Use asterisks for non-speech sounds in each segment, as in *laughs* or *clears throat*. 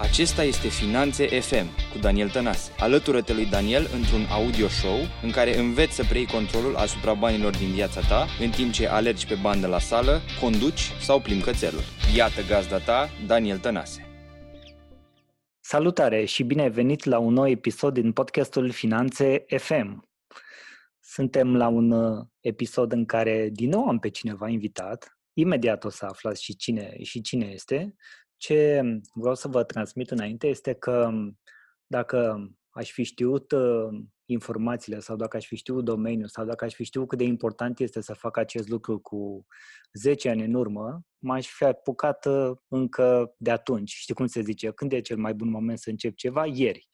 Acesta este Finanțe FM cu Daniel Tănase. Alătură-te lui Daniel într-un audio show în care înveți să preiei controlul asupra banilor din viața ta în timp ce alergi pe bandă la sală, conduci sau plimbi cățelul. Iată gazda ta, Daniel Tănase. Salutare și bine ai venit la un nou episod din podcastul Finanțe FM. Suntem la un uh, episod în care din nou am pe cineva invitat. Imediat o să aflați și cine, și cine este. Ce vreau să vă transmit înainte este că dacă aș fi știut uh, informațiile sau dacă aș fi știut domeniul sau dacă aș fi știut cât de important este să fac acest lucru cu 10 ani în urmă, m-aș fi apucat uh, încă de atunci. Știi cum se zice? Când e cel mai bun moment să încep ceva? Ieri.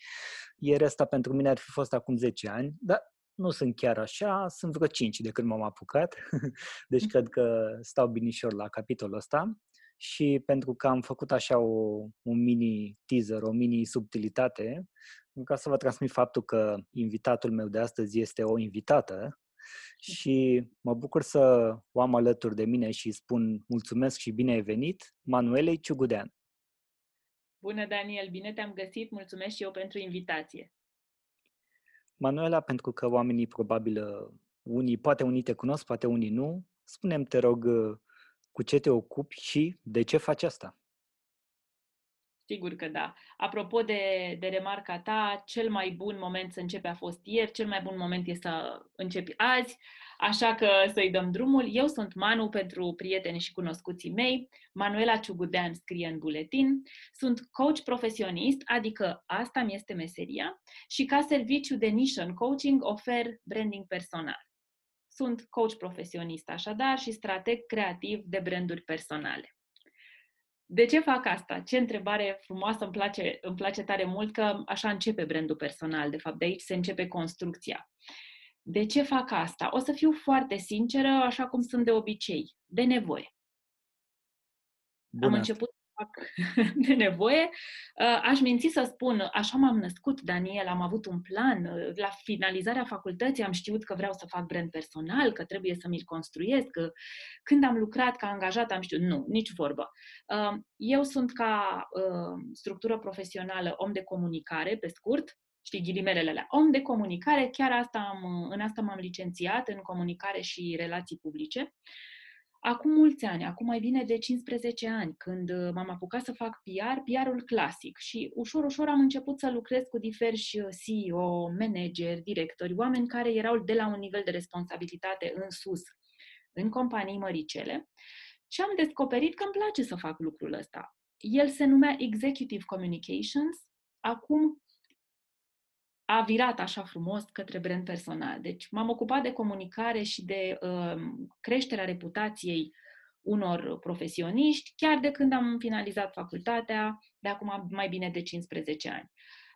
Ieri asta pentru mine ar fi fost acum 10 ani, dar nu sunt chiar așa, sunt vreo 5 de când m-am apucat, *laughs* deci mm. cred că stau binișor la capitolul ăsta și pentru că am făcut așa o, un mini teaser, o mini subtilitate, ca să vă transmit faptul că invitatul meu de astăzi este o invitată și mă bucur să o am alături de mine și spun mulțumesc și bine ai venit, Manuelei Ciugudean. Bună, Daniel! Bine te-am găsit! Mulțumesc și eu pentru invitație! Manuela, pentru că oamenii probabil unii, poate unii te cunosc, poate unii nu, spunem te rog cu ce te ocupi și de ce faci asta? Sigur că da. Apropo de, de remarca ta, cel mai bun moment să începe a fost ieri, cel mai bun moment este să începi azi, așa că să-i dăm drumul. Eu sunt Manu pentru prietenii și cunoscuții mei, Manuela Ciugudean scrie în buletin, sunt coach profesionist, adică asta mi este meseria, și ca serviciu de Nation Coaching ofer branding personal. Sunt coach profesionist așadar și strateg creativ de branduri personale. De ce fac asta? Ce întrebare frumoasă, îmi place, îmi place tare mult că așa începe brandul personal, de fapt de aici se începe construcția. De ce fac asta? O să fiu foarte sinceră, așa cum sunt de obicei, de nevoie. Bună. Am început fac *laughs* de nevoie. Uh, aș minți să spun, așa m-am născut, Daniel, am avut un plan. Uh, la finalizarea facultății am știut că vreau să fac brand personal, că trebuie să mi-l construiesc. Că când am lucrat ca angajat am știut, nu, nici vorbă. Uh, eu sunt ca structură profesională om de comunicare, pe scurt, știi, ghilimelele alea. Om de comunicare, chiar asta am, în asta m-am licențiat, în comunicare și relații publice. Uh, Acum mulți ani, acum mai bine de 15 ani, când uh, m-am apucat să fac PR, PR-ul clasic și ușor, ușor am început să lucrez cu diversi uh, CEO, manageri, directori, oameni care erau de la un nivel de responsabilitate în sus, în companii măricele și am descoperit că îmi place să fac lucrul ăsta. El se numea Executive Communications, acum a virat așa frumos către brand personal. Deci m-am ocupat de comunicare și de uh, creșterea reputației unor profesioniști, chiar de când am finalizat facultatea, de acum mai bine de 15 ani.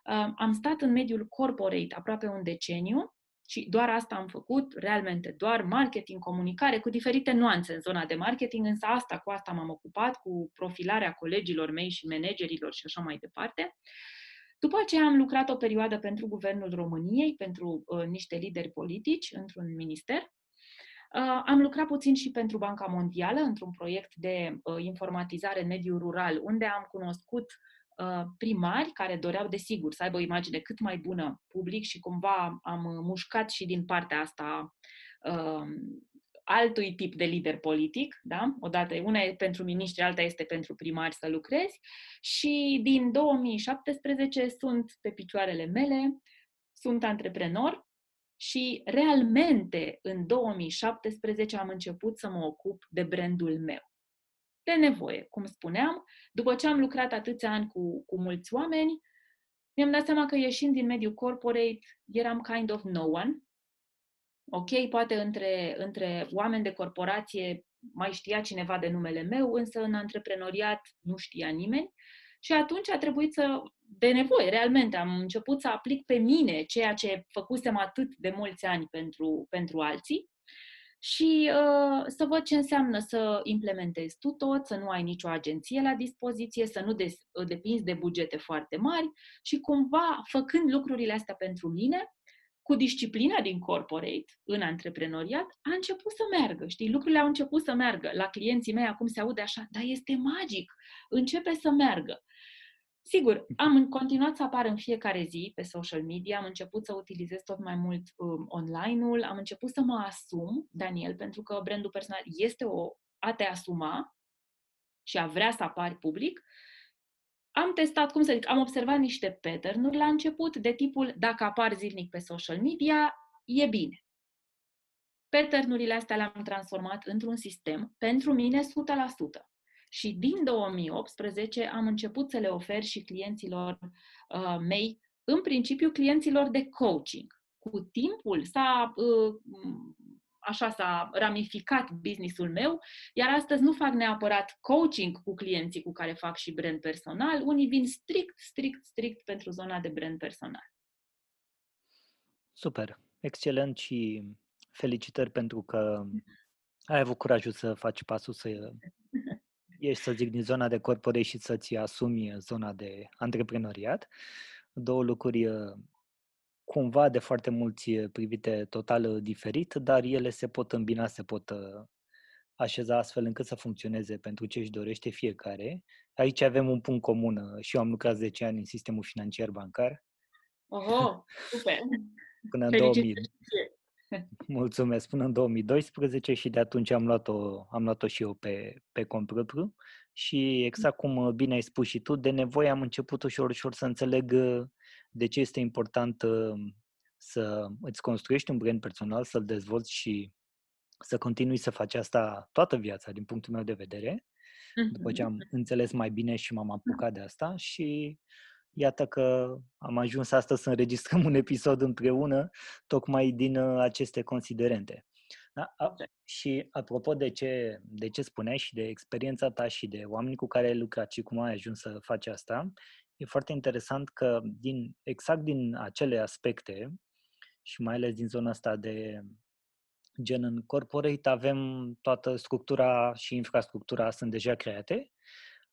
Uh, am stat în mediul corporate aproape un deceniu și doar asta am făcut, realmente doar marketing, comunicare, cu diferite nuanțe în zona de marketing, însă asta, cu asta m-am ocupat, cu profilarea colegilor mei și managerilor și așa mai departe. Uh, după aceea am lucrat o perioadă pentru Guvernul României, pentru uh, niște lideri politici într-un minister. Uh, am lucrat puțin și pentru Banca Mondială, într-un proiect de uh, informatizare în mediul rural, unde am cunoscut uh, primari care doreau, desigur, să aibă o imagine cât mai bună public și cumva am mușcat și din partea asta uh, altui tip de lider politic, da? Odată, una e pentru miniștri, alta este pentru primari să lucrezi și din 2017 sunt pe picioarele mele, sunt antreprenor și realmente în 2017 am început să mă ocup de brandul meu. De nevoie, cum spuneam, după ce am lucrat atâția ani cu, cu mulți oameni, mi-am dat seama că ieșind din mediul corporate eram kind of no one, Ok, poate între, între oameni de corporație mai știa cineva de numele meu, însă în antreprenoriat nu știa nimeni. Și atunci a trebuit să, de nevoie, realmente, am început să aplic pe mine ceea ce făcusem atât de mulți ani pentru, pentru alții și uh, să văd ce înseamnă să implementezi tu tot, să nu ai nicio agenție la dispoziție, să nu des, depinzi de bugete foarte mari și cumva, făcând lucrurile astea pentru mine, cu disciplina din corporate, în antreprenoriat, a început să meargă, știi? Lucrurile au început să meargă. La clienții mei acum se aude așa, dar este magic, începe să meargă. Sigur, am continuat să apar în fiecare zi pe social media, am început să utilizez tot mai mult um, online-ul, am început să mă asum, Daniel, pentru că brandul personal este o a te asuma și a vrea să apari public. Am testat, cum să zic, am observat niște pattern-uri la început de tipul dacă apar zilnic pe social media, e bine. Pattern-urile astea le-am transformat într-un sistem pentru mine 100%. Și din 2018 am început să le ofer și clienților uh, mei, în principiu clienților de coaching. Cu timpul s-a, uh, așa s-a ramificat businessul meu, iar astăzi nu fac neapărat coaching cu clienții cu care fac și brand personal, unii vin strict, strict, strict pentru zona de brand personal. Super, excelent și felicitări pentru că *laughs* ai avut curajul să faci pasul să *laughs* ieși, să zic, din zona de corpore și să-ți asumi zona de antreprenoriat. Două lucruri uh, cumva de foarte mulți uh, privite total uh, diferit, dar ele se pot îmbina, se pot așeza astfel încât să funcționeze pentru ce își dorește fiecare. Aici avem un punct comun și eu am lucrat 10 ani în sistemul financiar bancar. Oho, super! *laughs* Până în 2000, *laughs* Mulțumesc, până în 2012 și de atunci am luat-o, am luat-o și eu pe, pe cont propriu și exact cum uh, bine ai spus și tu, de nevoie am început ușor, ușor să înțeleg uh, de ce este important uh, să îți construiești un brand personal, să-l dezvolți și să continui să faci asta toată viața, din punctul meu de vedere, după ce am mm-hmm. înțeles mai bine și m-am apucat de asta și Iată că am ajuns astăzi să înregistrăm *laughs* un episod împreună, tocmai din uh, aceste considerente. Da? Și apropo de ce, de ce spuneai și de experiența ta și de oamenii cu care ai lucrat și cum ai ajuns să faci asta, e foarte interesant că din, exact din acele aspecte și mai ales din zona asta de gen în corporate avem toată structura și infrastructura sunt deja create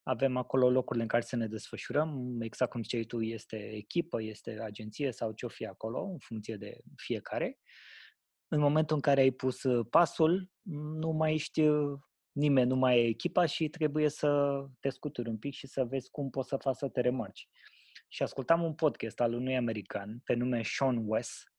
avem acolo locurile în care să ne desfășurăm, exact cum ziceai tu, este echipă, este agenție sau ce-o fi acolo, în funcție de fiecare. În momentul în care ai pus uh, pasul, nu mai ești uh, nimeni, nu mai e echipa și trebuie să te scuturi un pic și să vezi cum poți să faci să te remarci. Și ascultam un podcast al unui american pe nume Sean West,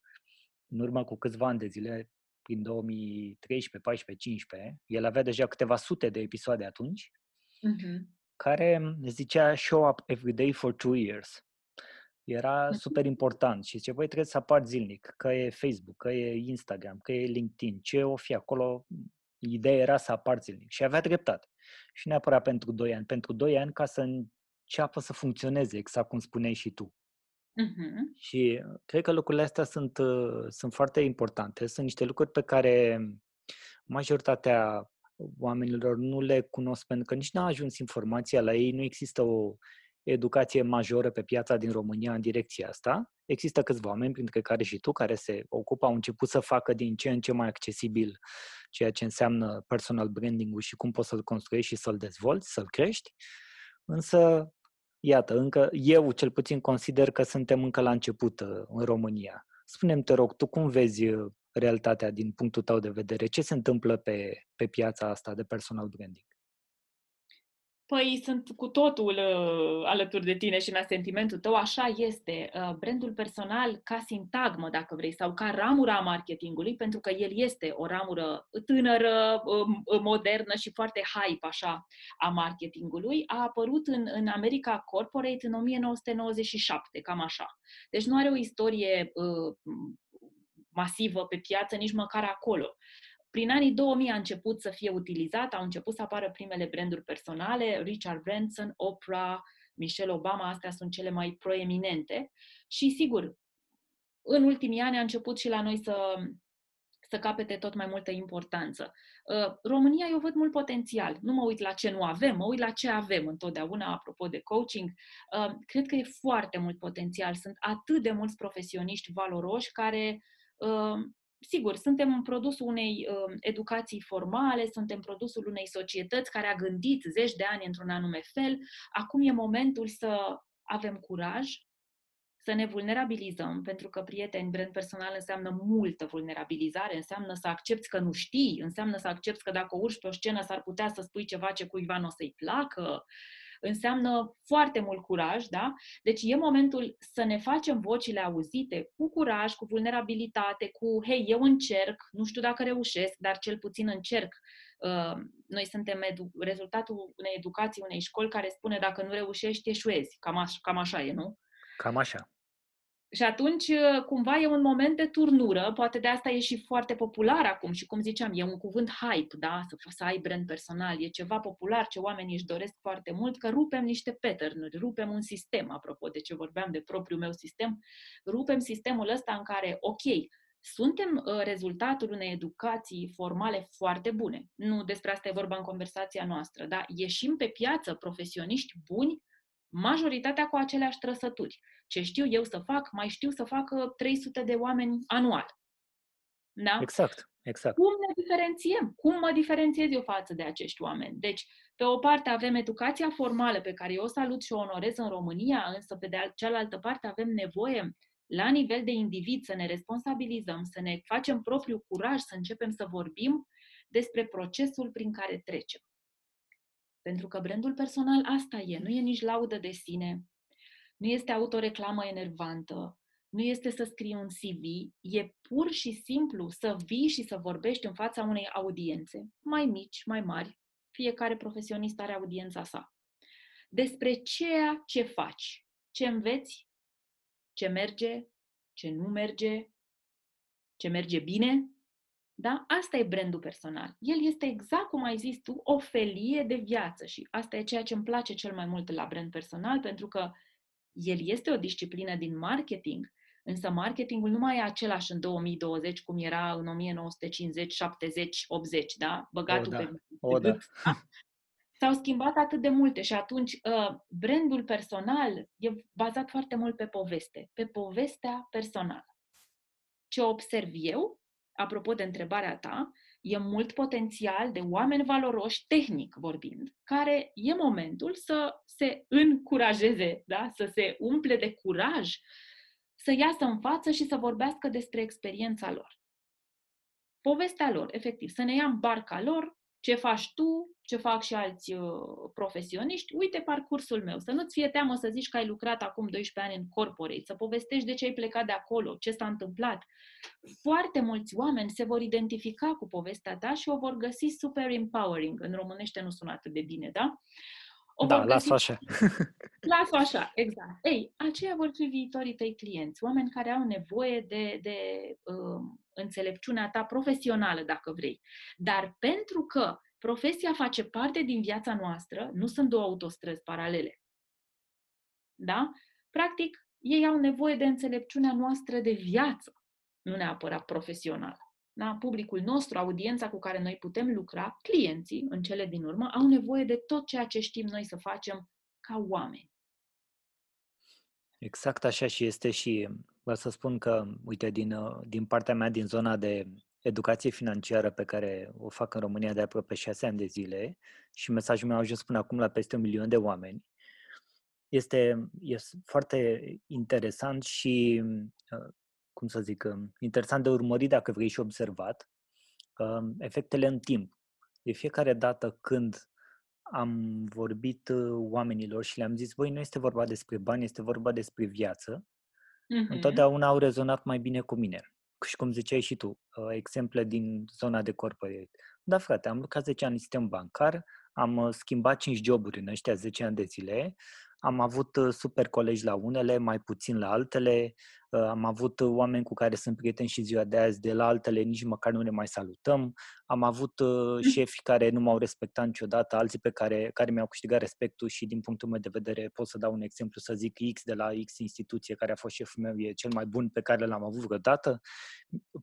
în urmă cu câțiva ani de zile, prin 2013, 14, 15. El avea deja câteva sute de episoade atunci. Uh-huh care zicea show up every day for two years. Era super important și zice, voi trebuie să apar zilnic, că e Facebook, că e Instagram, că e LinkedIn, ce o fi acolo, ideea era să apar zilnic. Și avea dreptate. Și neapărat pentru 2 ani, pentru 2 ani ca să înceapă să funcționeze, exact cum spuneai și tu. Uh-huh. Și cred că lucrurile astea sunt, uh, sunt foarte importante. Sunt niște lucruri pe care majoritatea oamenilor nu le cunosc pentru că nici n-a ajuns informația la ei, nu există o educație majoră pe piața din România în direcția asta. Există câțiva oameni, printre care și tu, care se ocupă, au început să facă din ce în ce mai accesibil ceea ce înseamnă personal branding-ul și cum poți să-l construiești și să-l dezvolți, să-l crești. Însă, iată, încă eu cel puțin consider că suntem încă la început uh, în România. Spune-mi, te rog, tu cum vezi uh, realitatea din punctul tău de vedere? Ce se întâmplă pe, pe piața asta de personal branding? Păi sunt cu totul uh, alături de tine și în sentimentul tău, așa este. Uh, brandul personal ca sintagmă, dacă vrei, sau ca ramura a marketingului, pentru că el este o ramură tânără, uh, modernă și foarte hype așa a marketingului, a apărut în, în America Corporate în 1997, cam așa. Deci nu are o istorie uh, masivă pe piață, nici măcar acolo. Prin anii 2000 a început să fie utilizat, au început să apară primele branduri personale, Richard Branson, Oprah, Michelle Obama, astea sunt cele mai proeminente. Și sigur, în ultimii ani a început și la noi să, să capete tot mai multă importanță. Uh, România, eu văd mult potențial. Nu mă uit la ce nu avem, mă uit la ce avem întotdeauna, apropo de coaching. Uh, cred că e foarte mult potențial. Sunt atât de mulți profesioniști valoroși care Sigur, suntem în produsul unei educații formale, suntem produsul unei societăți care a gândit zeci de ani într-un anume fel. Acum e momentul să avem curaj, să ne vulnerabilizăm, pentru că, prieteni, brand personal înseamnă multă vulnerabilizare, înseamnă să accepti că nu știi, înseamnă să accepti că dacă urci pe o scenă s-ar putea să spui ceva ce cuiva nu o să-i placă, înseamnă foarte mult curaj, da? Deci e momentul să ne facem vocile auzite cu curaj, cu vulnerabilitate, cu, hei, eu încerc, nu știu dacă reușesc, dar cel puțin încerc. Uh, noi suntem edu- rezultatul unei educații, unei școli care spune dacă nu reușești, eșuezi. Cam așa, cam așa e, nu? Cam așa. Și atunci, uh, cumva, e un moment de turnură, poate de asta e și foarte popular acum și, cum ziceam, e un cuvânt hype, da? Să, să ai brand personal, e ceva popular ce oamenii își doresc foarte mult, că rupem niște pattern rupem un sistem, apropo de ce vorbeam de propriul meu sistem, rupem sistemul ăsta în care, ok, suntem uh, rezultatul unei educații formale foarte bune. Nu despre asta e vorba în conversația noastră, da? Ieșim pe piață profesioniști buni, majoritatea cu aceleași trăsături. Ce știu eu să fac, mai știu să facă 300 de oameni anual. Da? Exact, exact. Cum ne diferențiem? Cum mă diferențiez eu față de acești oameni? Deci, pe o parte avem educația formală pe care eu o salut și o onorez în România, însă pe de cealaltă parte avem nevoie la nivel de individ să ne responsabilizăm, să ne facem propriul curaj, să începem să vorbim despre procesul prin care trecem. Pentru că brandul personal asta e, nu e nici laudă de sine, nu este autoreclamă enervantă, nu este să scrii un CV, e pur și simplu să vii și să vorbești în fața unei audiențe, mai mici, mai mari, fiecare profesionist are audiența sa, despre ceea ce faci, ce înveți, ce merge, ce nu merge, ce merge bine. Da? Asta e brandul personal. El este exact cum ai zis tu, o felie de viață și asta e ceea ce îmi place cel mai mult la brand personal, pentru că el este o disciplină din marketing, însă marketingul nu mai e același în 2020 cum era în 1950, 70, 80, da? Băgatul o, da. pe, o, da. da? S-au schimbat atât de multe și atunci uh, brandul personal e bazat foarte mult pe poveste, pe povestea personală. Ce observ eu, apropo de întrebarea ta, e mult potențial de oameni valoroși, tehnic vorbind, care e momentul să se încurajeze, da? să se umple de curaj, să iasă în față și să vorbească despre experiența lor. Povestea lor, efectiv, să ne ia în barca lor, ce faci tu, ce fac și alți uh, profesioniști, uite parcursul meu, să nu-ți fie teamă să zici că ai lucrat acum 12 ani în corporate, să povestești de ce ai plecat de acolo, ce s-a întâmplat. Foarte mulți oameni se vor identifica cu povestea ta și o vor găsi super empowering. În românește nu sună atât de bine, da? O da, las așa. *laughs* las așa, exact. Ei, aceia vor fi viitorii tăi clienți, oameni care au nevoie de, de uh, înțelepciunea ta profesională, dacă vrei. Dar pentru că profesia face parte din viața noastră, nu sunt două autostrăzi paralele. Da? Practic, ei au nevoie de înțelepciunea noastră de viață, nu neapărat profesională. Da? Publicul nostru, audiența cu care noi putem lucra, clienții, în cele din urmă, au nevoie de tot ceea ce știm noi să facem ca oameni. Exact așa și este și vreau să spun că, uite, din, din partea mea, din zona de educație financiară pe care o fac în România de aproape șase ani de zile și mesajul meu a ajuns până acum la peste un milion de oameni. Este, este foarte interesant și, uh, cum să zic, um, interesant de urmărit dacă vrei și observat um, efectele în timp. De fiecare dată când am vorbit uh, oamenilor și le-am zis, voi nu este vorba despre bani, este vorba despre viață, uh-huh. întotdeauna au rezonat mai bine cu mine și cum ziceai și tu, uh, exemple din zona de corporate. Da, frate, am lucrat 10 ani în sistem bancar, am uh, schimbat 5 joburi în ăștia 10 ani de zile, am avut uh, super colegi la unele, mai puțin la altele, am avut oameni cu care sunt prieteni și ziua de azi, de la altele nici măcar nu ne mai salutăm, am avut mm. șefi care nu m-au respectat niciodată, alții pe care, care mi-au câștigat respectul și din punctul meu de vedere pot să dau un exemplu, să zic X de la X instituție care a fost șeful meu, e cel mai bun pe care l-am avut vreodată.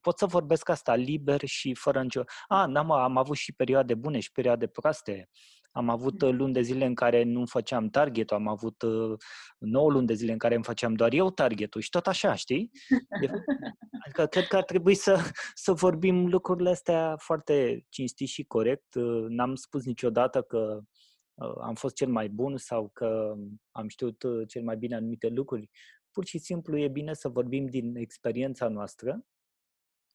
Pot să vorbesc asta liber și fără nicio... A, n-am, am avut și perioade bune și perioade proaste. Am avut uh, luni de zile în care nu făceam target am avut 9 uh, luni de zile în care îmi făceam doar eu targetul și tot așa, știi? *laughs* Adică cred că ar trebui să, să vorbim lucrurile astea foarte cinstit și corect. Uh, n-am spus niciodată că am fost cel mai bun sau că am știut cel mai bine anumite lucruri. Pur și simplu e bine să vorbim din experiența noastră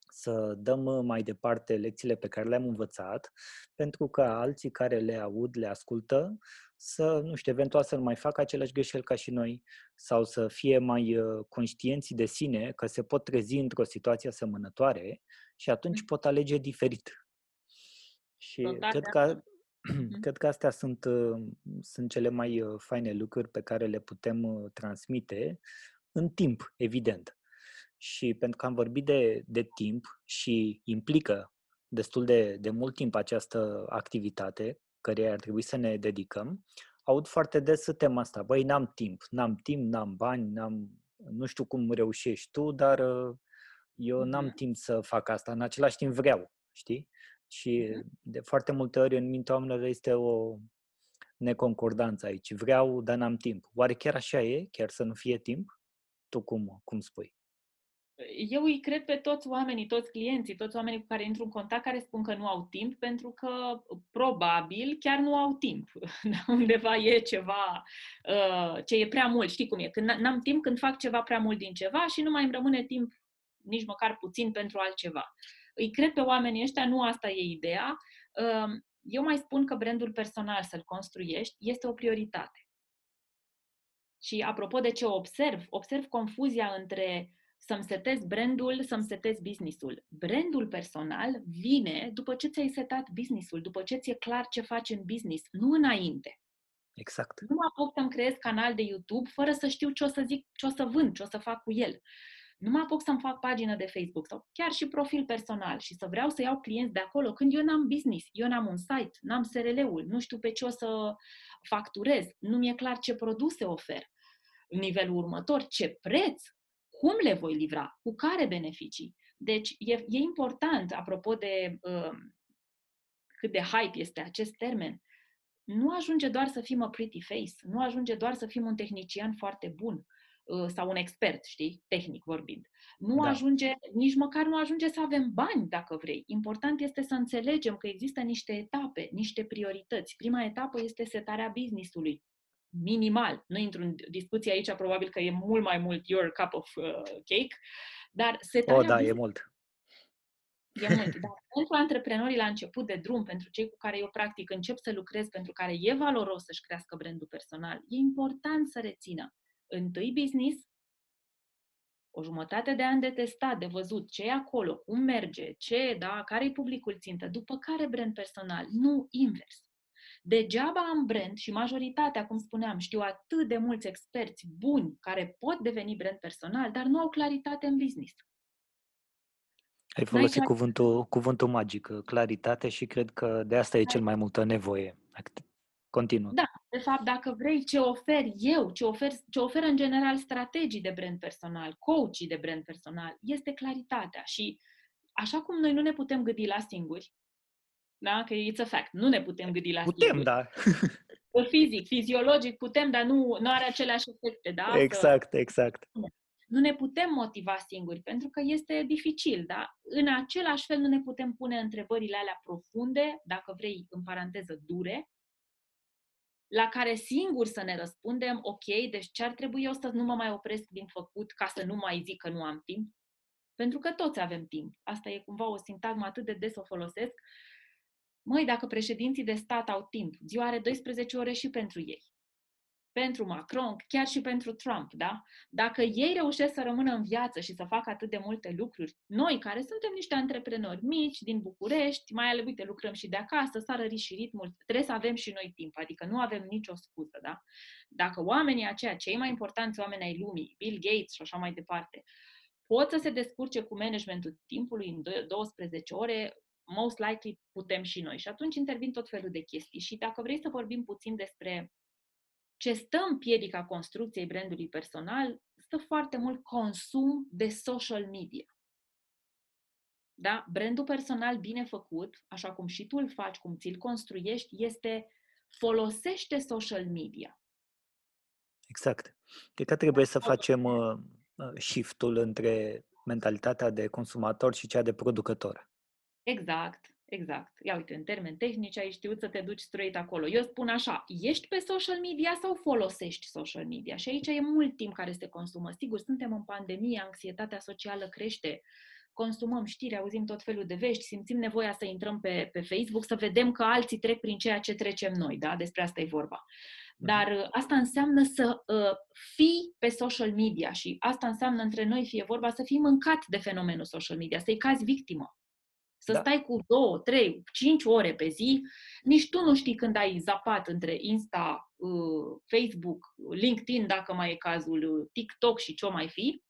să dăm uh, mai departe lecțiile pe care le-am învățat, pentru că alții care le aud, le ascultă, să, nu știu, eventual să nu mai facă aceleași greșeli ca și noi sau să fie mai uh, conștienți de sine că se pot trezi într-o situație asemănătoare și atunci pot alege diferit. Și Total, cred că, *clears throat* cred că astea sunt, uh, sunt cele mai uh, faine lucruri pe care le putem transmite în timp, evident. Și pentru că am vorbit de, de timp și implică destul de, de mult timp această activitate, care ar trebui să ne dedicăm, aud foarte des tema asta. Băi, n-am timp, n-am timp, n-am bani, n-am, nu știu cum reușești tu, dar uh, eu n-am mm-hmm. timp să fac asta. În același timp vreau, știi? Și mm-hmm. de foarte multe ori în mintea oamenilor este o neconcordanță aici. Vreau, dar n-am timp. Oare chiar așa e? Chiar să nu fie timp? Tu cum, cum spui? Eu îi cred pe toți oamenii, toți clienții, toți oamenii cu care intru în contact care spun că nu au timp pentru că probabil chiar nu au timp. *laughs* Undeva e ceva uh, ce e prea mult. Știi cum e? Când n-am timp când fac ceva prea mult din ceva și nu mai îmi rămâne timp nici măcar puțin pentru altceva. Îi cred pe oamenii ăștia, nu asta e ideea. Uh, eu mai spun că brandul personal să-l construiești este o prioritate. Și apropo de ce observ, observ confuzia între să-mi setez brandul, să-mi setez businessul. Brandul personal vine după ce ți-ai setat businessul, după ce ți-e clar ce faci în business, nu înainte. Exact. Nu mă apuc să-mi creez canal de YouTube fără să știu ce o să zic, ce o să vând, ce o să fac cu el. Nu mă apuc să-mi fac pagină de Facebook sau chiar și profil personal și să vreau să iau clienți de acolo când eu n-am business, eu n-am un site, n-am SRL-ul, nu știu pe ce o să facturez, nu mi-e clar ce produse ofer. Nivelul următor, ce preț cum le voi livra, cu care beneficii. Deci e, e important, apropo de uh, cât de hype este acest termen, nu ajunge doar să fim a pretty face, nu ajunge doar să fim un tehnician foarte bun uh, sau un expert, știi, tehnic vorbind. Nu da. ajunge, nici măcar nu ajunge să avem bani, dacă vrei. Important este să înțelegem că există niște etape, niște priorități. Prima etapă este setarea business-ului minimal. Nu intru în discuție aici, probabil că e mult mai mult your cup of uh, cake, dar setarea... Oh, da, e mult. E mult, dar *laughs* pentru antreprenorii la început de drum, pentru cei cu care eu practic încep să lucrez, pentru care e valoros să-și crească brandul personal, e important să rețină întâi business, o jumătate de an de testat, de văzut ce e acolo, cum merge, ce, da, care e publicul țintă, după care brand personal, nu invers. Degeaba am brand și majoritatea, cum spuneam, știu atât de mulți experți buni care pot deveni brand personal, dar nu au claritate în business. Ai folosit cuvântul, cuvântul magic, claritate, și cred că de asta e cel mai multă nevoie. Continuă. Da, de fapt, dacă vrei ce ofer eu, ce ofer, ce ofer în general strategii de brand personal, coachii de brand personal, este claritatea. Și așa cum noi nu ne putem gândi la singuri, da? Că it's a fact. Nu ne putem gândi la Putem, schimburi. da. Fizic, fiziologic putem, dar nu, nu are aceleași efecte, da? Exact, exact. Nu ne putem motiva singuri, pentru că este dificil, da? În același fel nu ne putem pune întrebările alea profunde, dacă vrei, în paranteză, dure, la care singur să ne răspundem, ok, deci ce ar trebui eu să nu mă mai opresc din făcut ca să nu mai zic că nu am timp? Pentru că toți avem timp. Asta e cumva o sintagmă atât de des o folosesc, Măi, dacă președinții de stat au timp, ziua are 12 ore și pentru ei. Pentru Macron, chiar și pentru Trump, da? Dacă ei reușesc să rămână în viață și să facă atât de multe lucruri, noi care suntem niște antreprenori mici din București, mai ale, uite, lucrăm și de acasă, s-a rărit și ritmul, trebuie să avem și noi timp, adică nu avem nicio scuză, da? Dacă oamenii aceia, cei mai importanți oameni ai lumii, Bill Gates și așa mai departe, pot să se descurce cu managementul timpului în 12 ore, most likely putem și noi. Și atunci intervin tot felul de chestii. Și dacă vrei să vorbim puțin despre ce stă în piedica construcției brandului personal, stă foarte mult consum de social media. Da? Brandul personal bine făcut, așa cum și tu îl faci, cum ți-l construiești, este folosește social media. Exact. Cred că trebuie să facem uh, uh, shift-ul între mentalitatea de consumator și cea de producător. Exact, exact. Ia uite, în termeni tehnici ai știut să te duci straight acolo. Eu spun așa, ești pe social media sau folosești social media? Și aici e mult timp care se consumă. Sigur, suntem în pandemie, anxietatea socială crește, consumăm știri, auzim tot felul de vești, simțim nevoia să intrăm pe, pe Facebook, să vedem că alții trec prin ceea ce trecem noi, da? Despre asta e vorba. Mhm. Dar uh, asta înseamnă să uh, fii pe social media și asta înseamnă între noi, fie vorba, să fii mâncat de fenomenul social media, să-i cazi victimă. Să da. stai cu două, trei, cinci ore pe zi, nici tu nu știi când ai zapat între Insta, uh, Facebook, LinkedIn, dacă mai e cazul, uh, TikTok și ce o mai fi,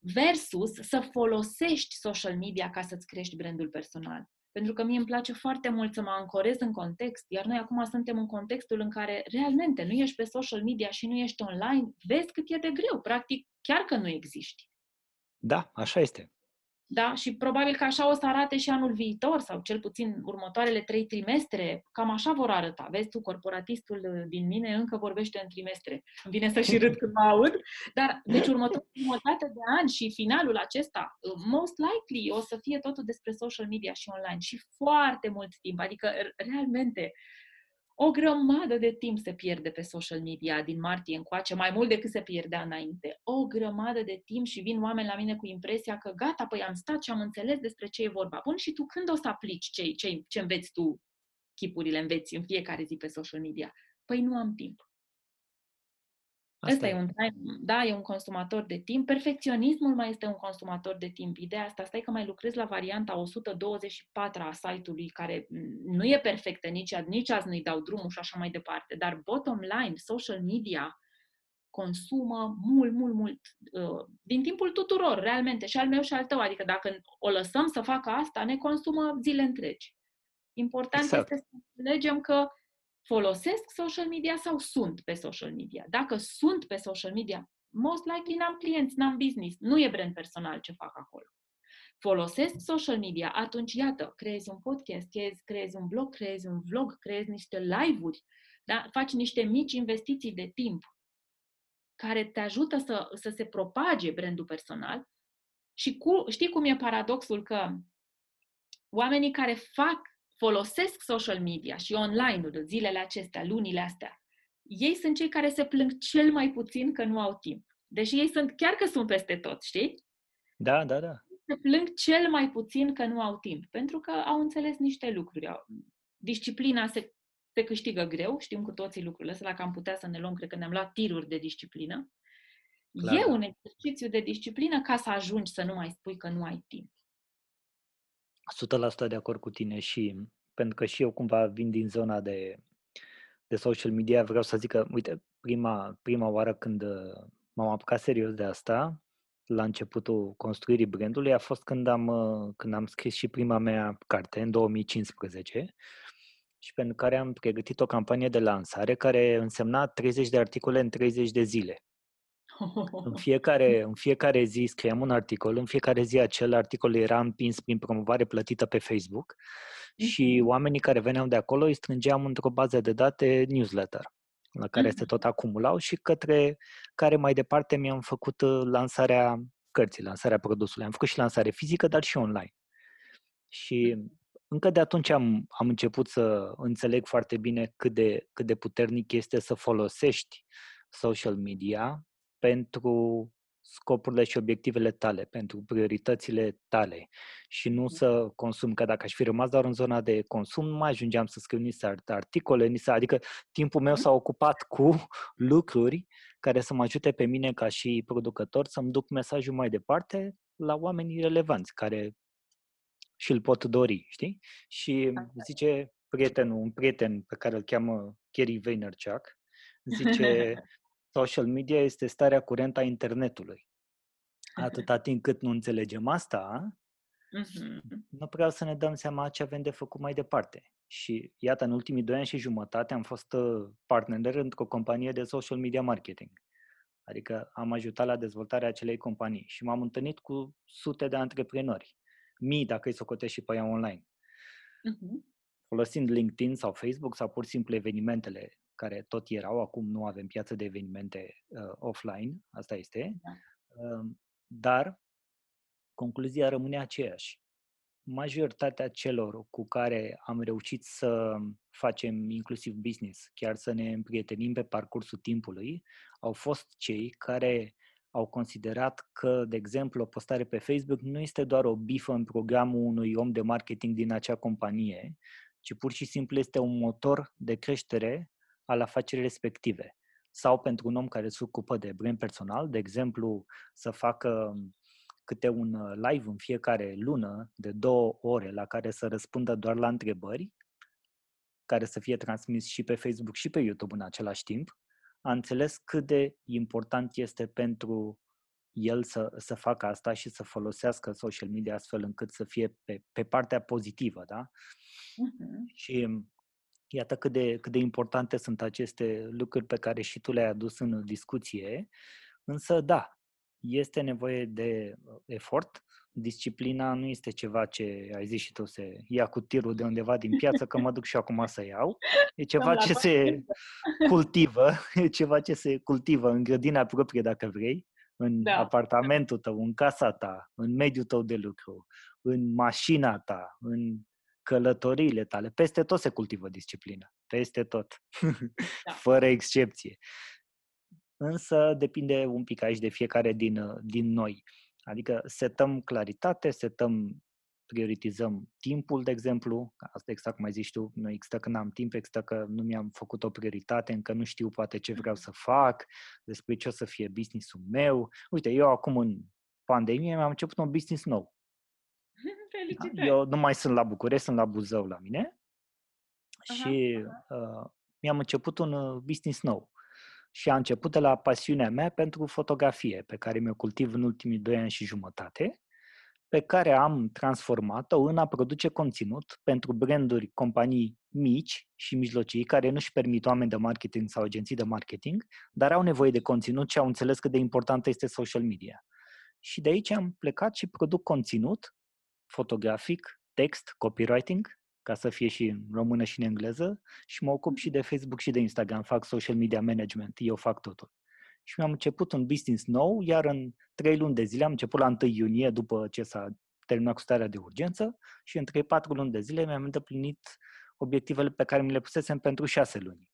versus să folosești social media ca să-ți crești brandul personal. Pentru că mie îmi place foarte mult să mă ancorez în context, iar noi acum suntem în contextul în care realmente nu ești pe social media și nu ești online, vezi cât e de greu, practic chiar că nu existi. Da, așa este. Da? Și probabil că așa o să arate și anul viitor, sau cel puțin următoarele trei trimestre, cam așa vor arăta. Vezi tu, corporatistul din mine încă vorbește în trimestre. Îmi vine să și râd când mă aud. Dar, deci, următoarea jumătate de an și finalul acesta, most likely, o să fie totul despre social media și online. Și foarte mult timp. Adică, realmente, o grămadă de timp se pierde pe social media din martie încoace, mai mult decât se pierdea înainte. O grămadă de timp și vin oameni la mine cu impresia că gata, păi am stat și am înțeles despre ce e vorba. Bun, și tu când o să aplici ce, ce, ce înveți tu, chipurile înveți în fiecare zi pe social media? Păi nu am timp. Asta e un time, da, e un consumator de timp. Perfecționismul mai este un consumator de timp. Ideea asta, stai că mai lucrezi la varianta 124 a site-ului, care nu e perfectă nici, nici azi nu-i dau drumul și așa mai departe, dar bottom line, social media consumă mult, mult, mult uh, din timpul tuturor, realmente, și al meu și al tău. Adică dacă o lăsăm să facă asta, ne consumă zile întregi. Important exact. este să înțelegem că folosesc social media sau sunt pe social media. Dacă sunt pe social media, most likely n-am clienți, n-am business, nu e brand personal ce fac acolo. Folosesc social media, atunci iată, creezi un podcast, creezi, creezi un blog, creezi un vlog, creezi niște live-uri, da? faci niște mici investiții de timp care te ajută să, să se propage brandul personal și cu, știi cum e paradoxul că oamenii care fac folosesc social media și online-ul zilele acestea, lunile astea, ei sunt cei care se plâng cel mai puțin că nu au timp. Deși ei sunt, chiar că sunt peste tot, știi? Da, da, da. Se plâng cel mai puțin că nu au timp, pentru că au înțeles niște lucruri. Disciplina se, se câștigă greu, știm cu toții lucrurile astea, dacă am putea să ne luăm, cred că ne-am luat tiruri de disciplină. Clar. E un exercițiu de disciplină ca să ajungi să nu mai spui că nu ai timp. 100% de acord cu tine și pentru că și eu cumva vin din zona de, de social media, vreau să zic că, uite, prima, prima oară când uh, m-am apucat serios de asta, la începutul construirii brandului, a fost când am, uh, când am scris și prima mea carte, în 2015, și pentru care am pregătit o campanie de lansare care însemna 30 de articole în 30 de zile. În *laughs* fiecare, în fiecare zi scriam un articol, în fiecare zi acel articol era împins prin promovare plătită pe Facebook și mhm. oamenii care veneau de acolo îi strângeam într-o bază de date newsletter la care mm-hmm. se tot acumulau și către care mai departe mi-am făcut uh, lansarea cărții, lansarea produsului. Am făcut și lansare fizică, dar și online. Și mhm. încă de atunci am, am început să înțeleg foarte bine cât de, cât de puternic este să folosești social media pentru scopurile și obiectivele tale, pentru prioritățile tale. Și nu să consum, că dacă aș fi rămas doar în zona de consum, nu mai ajungeam să scriu nici articole, nici să, adică timpul meu s-a ocupat cu *laughs* lucruri care să mă ajute pe mine ca și producător să-mi duc mesajul mai departe la oamenii relevanți care și îl pot dori, știi? Și zice prietenul, un prieten pe care îl cheamă Kerry Vaynerchuk, zice *laughs* social media este starea curentă a internetului. Atâta timp cât nu înțelegem asta, uh-huh. nu prea să ne dăm seama ce avem de făcut mai departe. Și iată, în ultimii doi ani și jumătate am fost uh, partener într-o companie de social media marketing. Adică am ajutat la dezvoltarea acelei companii și m-am întâlnit cu sute de antreprenori, mii dacă îi socotești și pe ea online. Uh-huh. Folosind LinkedIn sau Facebook sau pur și simplu evenimentele care tot erau, acum nu avem piață de evenimente uh, offline, asta este, da. uh, dar concluzia rămâne aceeași. Majoritatea celor cu care am reușit să facem inclusiv business, chiar să ne împrietenim pe parcursul timpului, au fost cei care au considerat că, de exemplu, o postare pe Facebook nu este doar o bifă în programul unui om de marketing din acea companie, ci pur și simplu este un motor de creștere al afacerii respective. Sau pentru un om care se ocupă de brand personal, de exemplu, să facă câte un uh, live în fiecare lună de două ore la care să răspundă doar la întrebări, care să fie transmis și pe Facebook și pe YouTube în același timp, a înțeles cât de important este pentru el să, să facă asta și să folosească social media astfel încât să fie pe, pe partea pozitivă, da? Uh-huh. Și iată cât de, cât de importante sunt aceste lucruri pe care și tu le-ai adus în discuție, însă da, este nevoie de uh, efort. Disciplina nu este ceva ce, ai zis și tu, se ia cu tirul de undeva din piață, că mă duc și acum să iau. E ceva ce se cultivă, *laughs* e ceva ce se cultivă în grădina proprie, dacă vrei, în da. apartamentul tău, în casa ta, în mediul tău de lucru, în mașina ta, în călătoriile tale, peste tot se cultivă disciplina. Peste tot. Da. *laughs* Fără excepție însă depinde un pic aici de fiecare din, uh, din noi. Adică setăm claritate, setăm, prioritizăm timpul, de exemplu, asta exact cum ai zis tu, nu există că n-am timp, există că nu mi-am făcut o prioritate, încă nu știu poate ce vreau să fac, despre ce o să fie businessul meu. Uite, eu acum în pandemie mi-am început un business nou. *laughs* Felicitări! Eu nu mai sunt la București, sunt la Buzău la mine aha, și aha. Uh, mi-am început un uh, business nou și a început de la pasiunea mea pentru fotografie, pe care mi-o cultiv în ultimii doi ani și jumătate, pe care am transformat-o în a produce conținut pentru branduri, companii mici și mijlocii care nu-și permit oameni de marketing sau agenții de marketing, dar au nevoie de conținut și au înțeles cât de importantă este social media. Și de aici am plecat și produc conținut fotografic, text, copywriting, ca să fie și în română și în engleză și mă ocup și de Facebook și de Instagram, fac social media management, eu fac totul. Și mi-am început un business nou, iar în trei luni de zile am început la 1 iunie după ce s-a terminat cu starea de urgență și în 3-4 luni de zile mi-am îndeplinit obiectivele pe care mi le pusesem pentru 6 luni.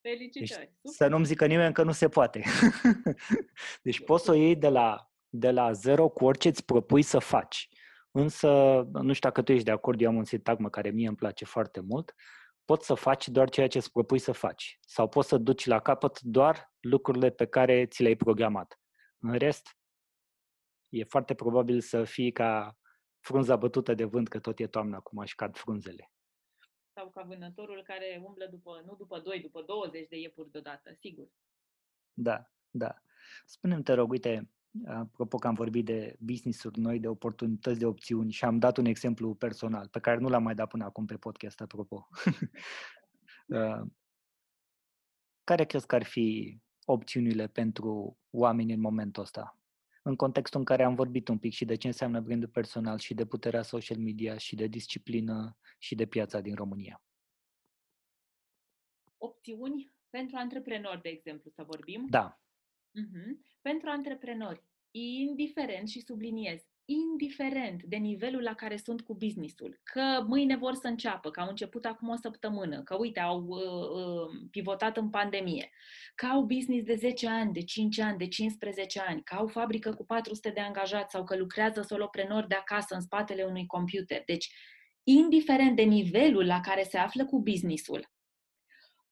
Felicitări! Deci, să nu-mi zică nimeni că nu se poate. *laughs* deci poți să o iei de la, de la zero cu orice îți propui să faci. Însă, nu știu dacă tu ești de acord, eu am un sintagmă care mie îmi place foarte mult, poți să faci doar ceea ce îți propui să faci sau poți să duci la capăt doar lucrurile pe care ți le-ai programat. În rest, e foarte probabil să fii ca frunza bătută de vânt, că tot e toamnă acum și cad frunzele. Sau ca vânătorul care umblă după, nu după 2, după 20 de iepuri deodată, sigur. Da, da. Spune-mi, te rog, uite, apropo că am vorbit de business-uri noi, de oportunități, de opțiuni și am dat un exemplu personal pe care nu l-am mai dat până acum pe podcast, apropo. *laughs* Uh, care crezi că ar fi opțiunile pentru oameni în momentul ăsta? În contextul în care am vorbit un pic și de ce înseamnă brandul personal și de puterea social media și de disciplină și de piața din România. Opțiuni pentru antreprenori, de exemplu, să vorbim? Da, Uh-huh. Pentru antreprenori, indiferent și subliniez, indiferent de nivelul la care sunt cu businessul, că mâine vor să înceapă, că au început acum o săptămână, că uite, au uh, uh, pivotat în pandemie, că au business de 10 ani, de 5 ani, de 15 ani, că au fabrică cu 400 de angajați sau că lucrează soloprenori de acasă în spatele unui computer. Deci, indiferent de nivelul la care se află cu businessul,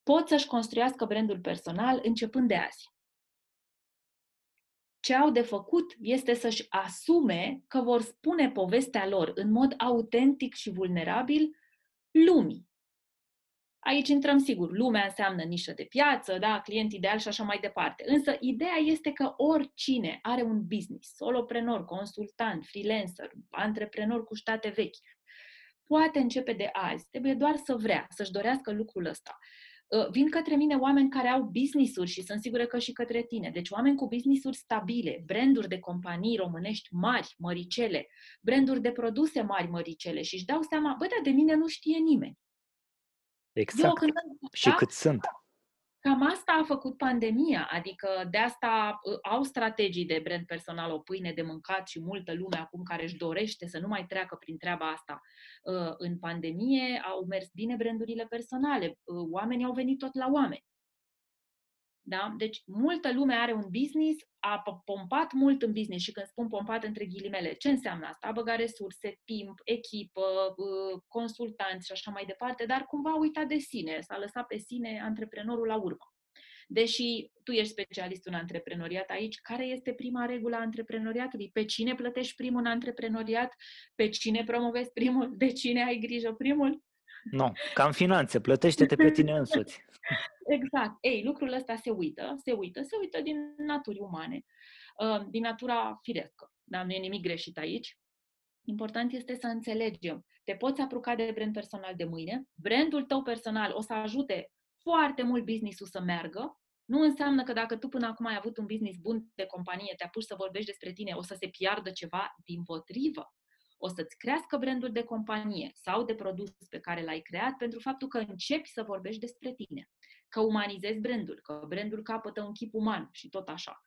pot să-și construiască brandul personal începând de azi ce au de făcut este să-și asume că vor spune povestea lor în mod autentic și vulnerabil lumii. Aici intrăm sigur, lumea înseamnă nișă de piață, da, client ideal și așa mai departe. Însă ideea este că oricine are un business, soloprenor, consultant, freelancer, antreprenor cu state vechi, poate începe de azi. Trebuie doar să vrea, să-și dorească lucrul ăsta. Uh, vin către mine oameni care au business-uri și sunt sigură că și către tine. Deci oameni cu business-uri stabile, branduri de companii românești mari, măricele, branduri de produse mari, măricele și își dau seama, bă, dar de mine nu știe nimeni. Exact. Eu, când și cât sunt. Cam asta a făcut pandemia, adică de asta uh, au strategii de brand personal, o pâine de mâncat și multă lume acum care își dorește să nu mai treacă prin treaba asta. Uh, în pandemie au mers bine brandurile personale, uh, oamenii au venit tot la oameni. Da? Deci, multă lume are un business, a pompat mult în business și când spun pompat între ghilimele, ce înseamnă asta? A băgat resurse, timp, echipă, consultanți și așa mai departe, dar cumva a uitat de sine, s-a lăsat pe sine antreprenorul la urmă. Deși tu ești specialist în antreprenoriat aici, care este prima regulă a antreprenoriatului? Pe cine plătești primul în antreprenoriat? Pe cine promovezi primul? De cine ai grijă primul? Nu, ca în finanțe, plătește-te pe tine însuți. Exact. Ei, lucrul ăsta se uită, se uită, se uită din naturi umane, uh, din natura firească. Dar nu e nimic greșit aici. Important este să înțelegem. Te poți apuca de brand personal de mâine. Brandul tău personal o să ajute foarte mult business-ul să meargă. Nu înseamnă că dacă tu până acum ai avut un business bun de companie, te apuci să vorbești despre tine, o să se piardă ceva din potrivă o să-ți crească brandul de companie sau de produs pe care l-ai creat pentru faptul că începi să vorbești despre tine, că umanizezi brandul, că brandul capătă un chip uman și tot așa.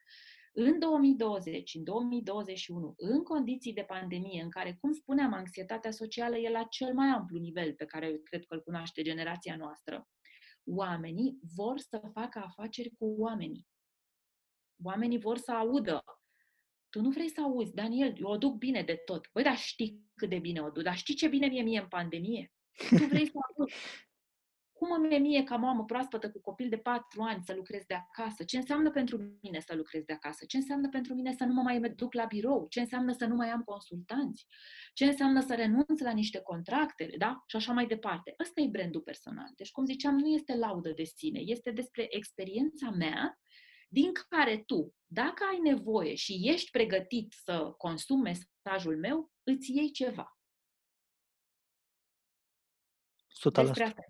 În 2020, în 2021, în condiții de pandemie, în care, cum spuneam, anxietatea socială e la cel mai amplu nivel pe care cred că îl cunoaște generația noastră, oamenii vor să facă afaceri cu oamenii. Oamenii vor să audă tu nu vrei să auzi, Daniel, eu o duc bine de tot. Băi, dar știi cât de bine o duc, dar știi ce bine mie mie în pandemie? Tu vrei să auzi. *laughs* Cum îmi e mie ca mamă proaspătă cu copil de patru ani să lucrez de acasă? Ce înseamnă pentru mine să lucrez de acasă? Ce înseamnă pentru mine să nu mă mai duc la birou? Ce înseamnă să nu mai am consultanți? Ce înseamnă să renunț la niște contracte? Da? Și așa mai departe. Ăsta e brandul personal. Deci, cum ziceam, nu este laudă de sine. Este despre experiența mea din care tu, dacă ai nevoie și ești pregătit să consumi mesajul meu, îți iei ceva. 100%. Despre asta.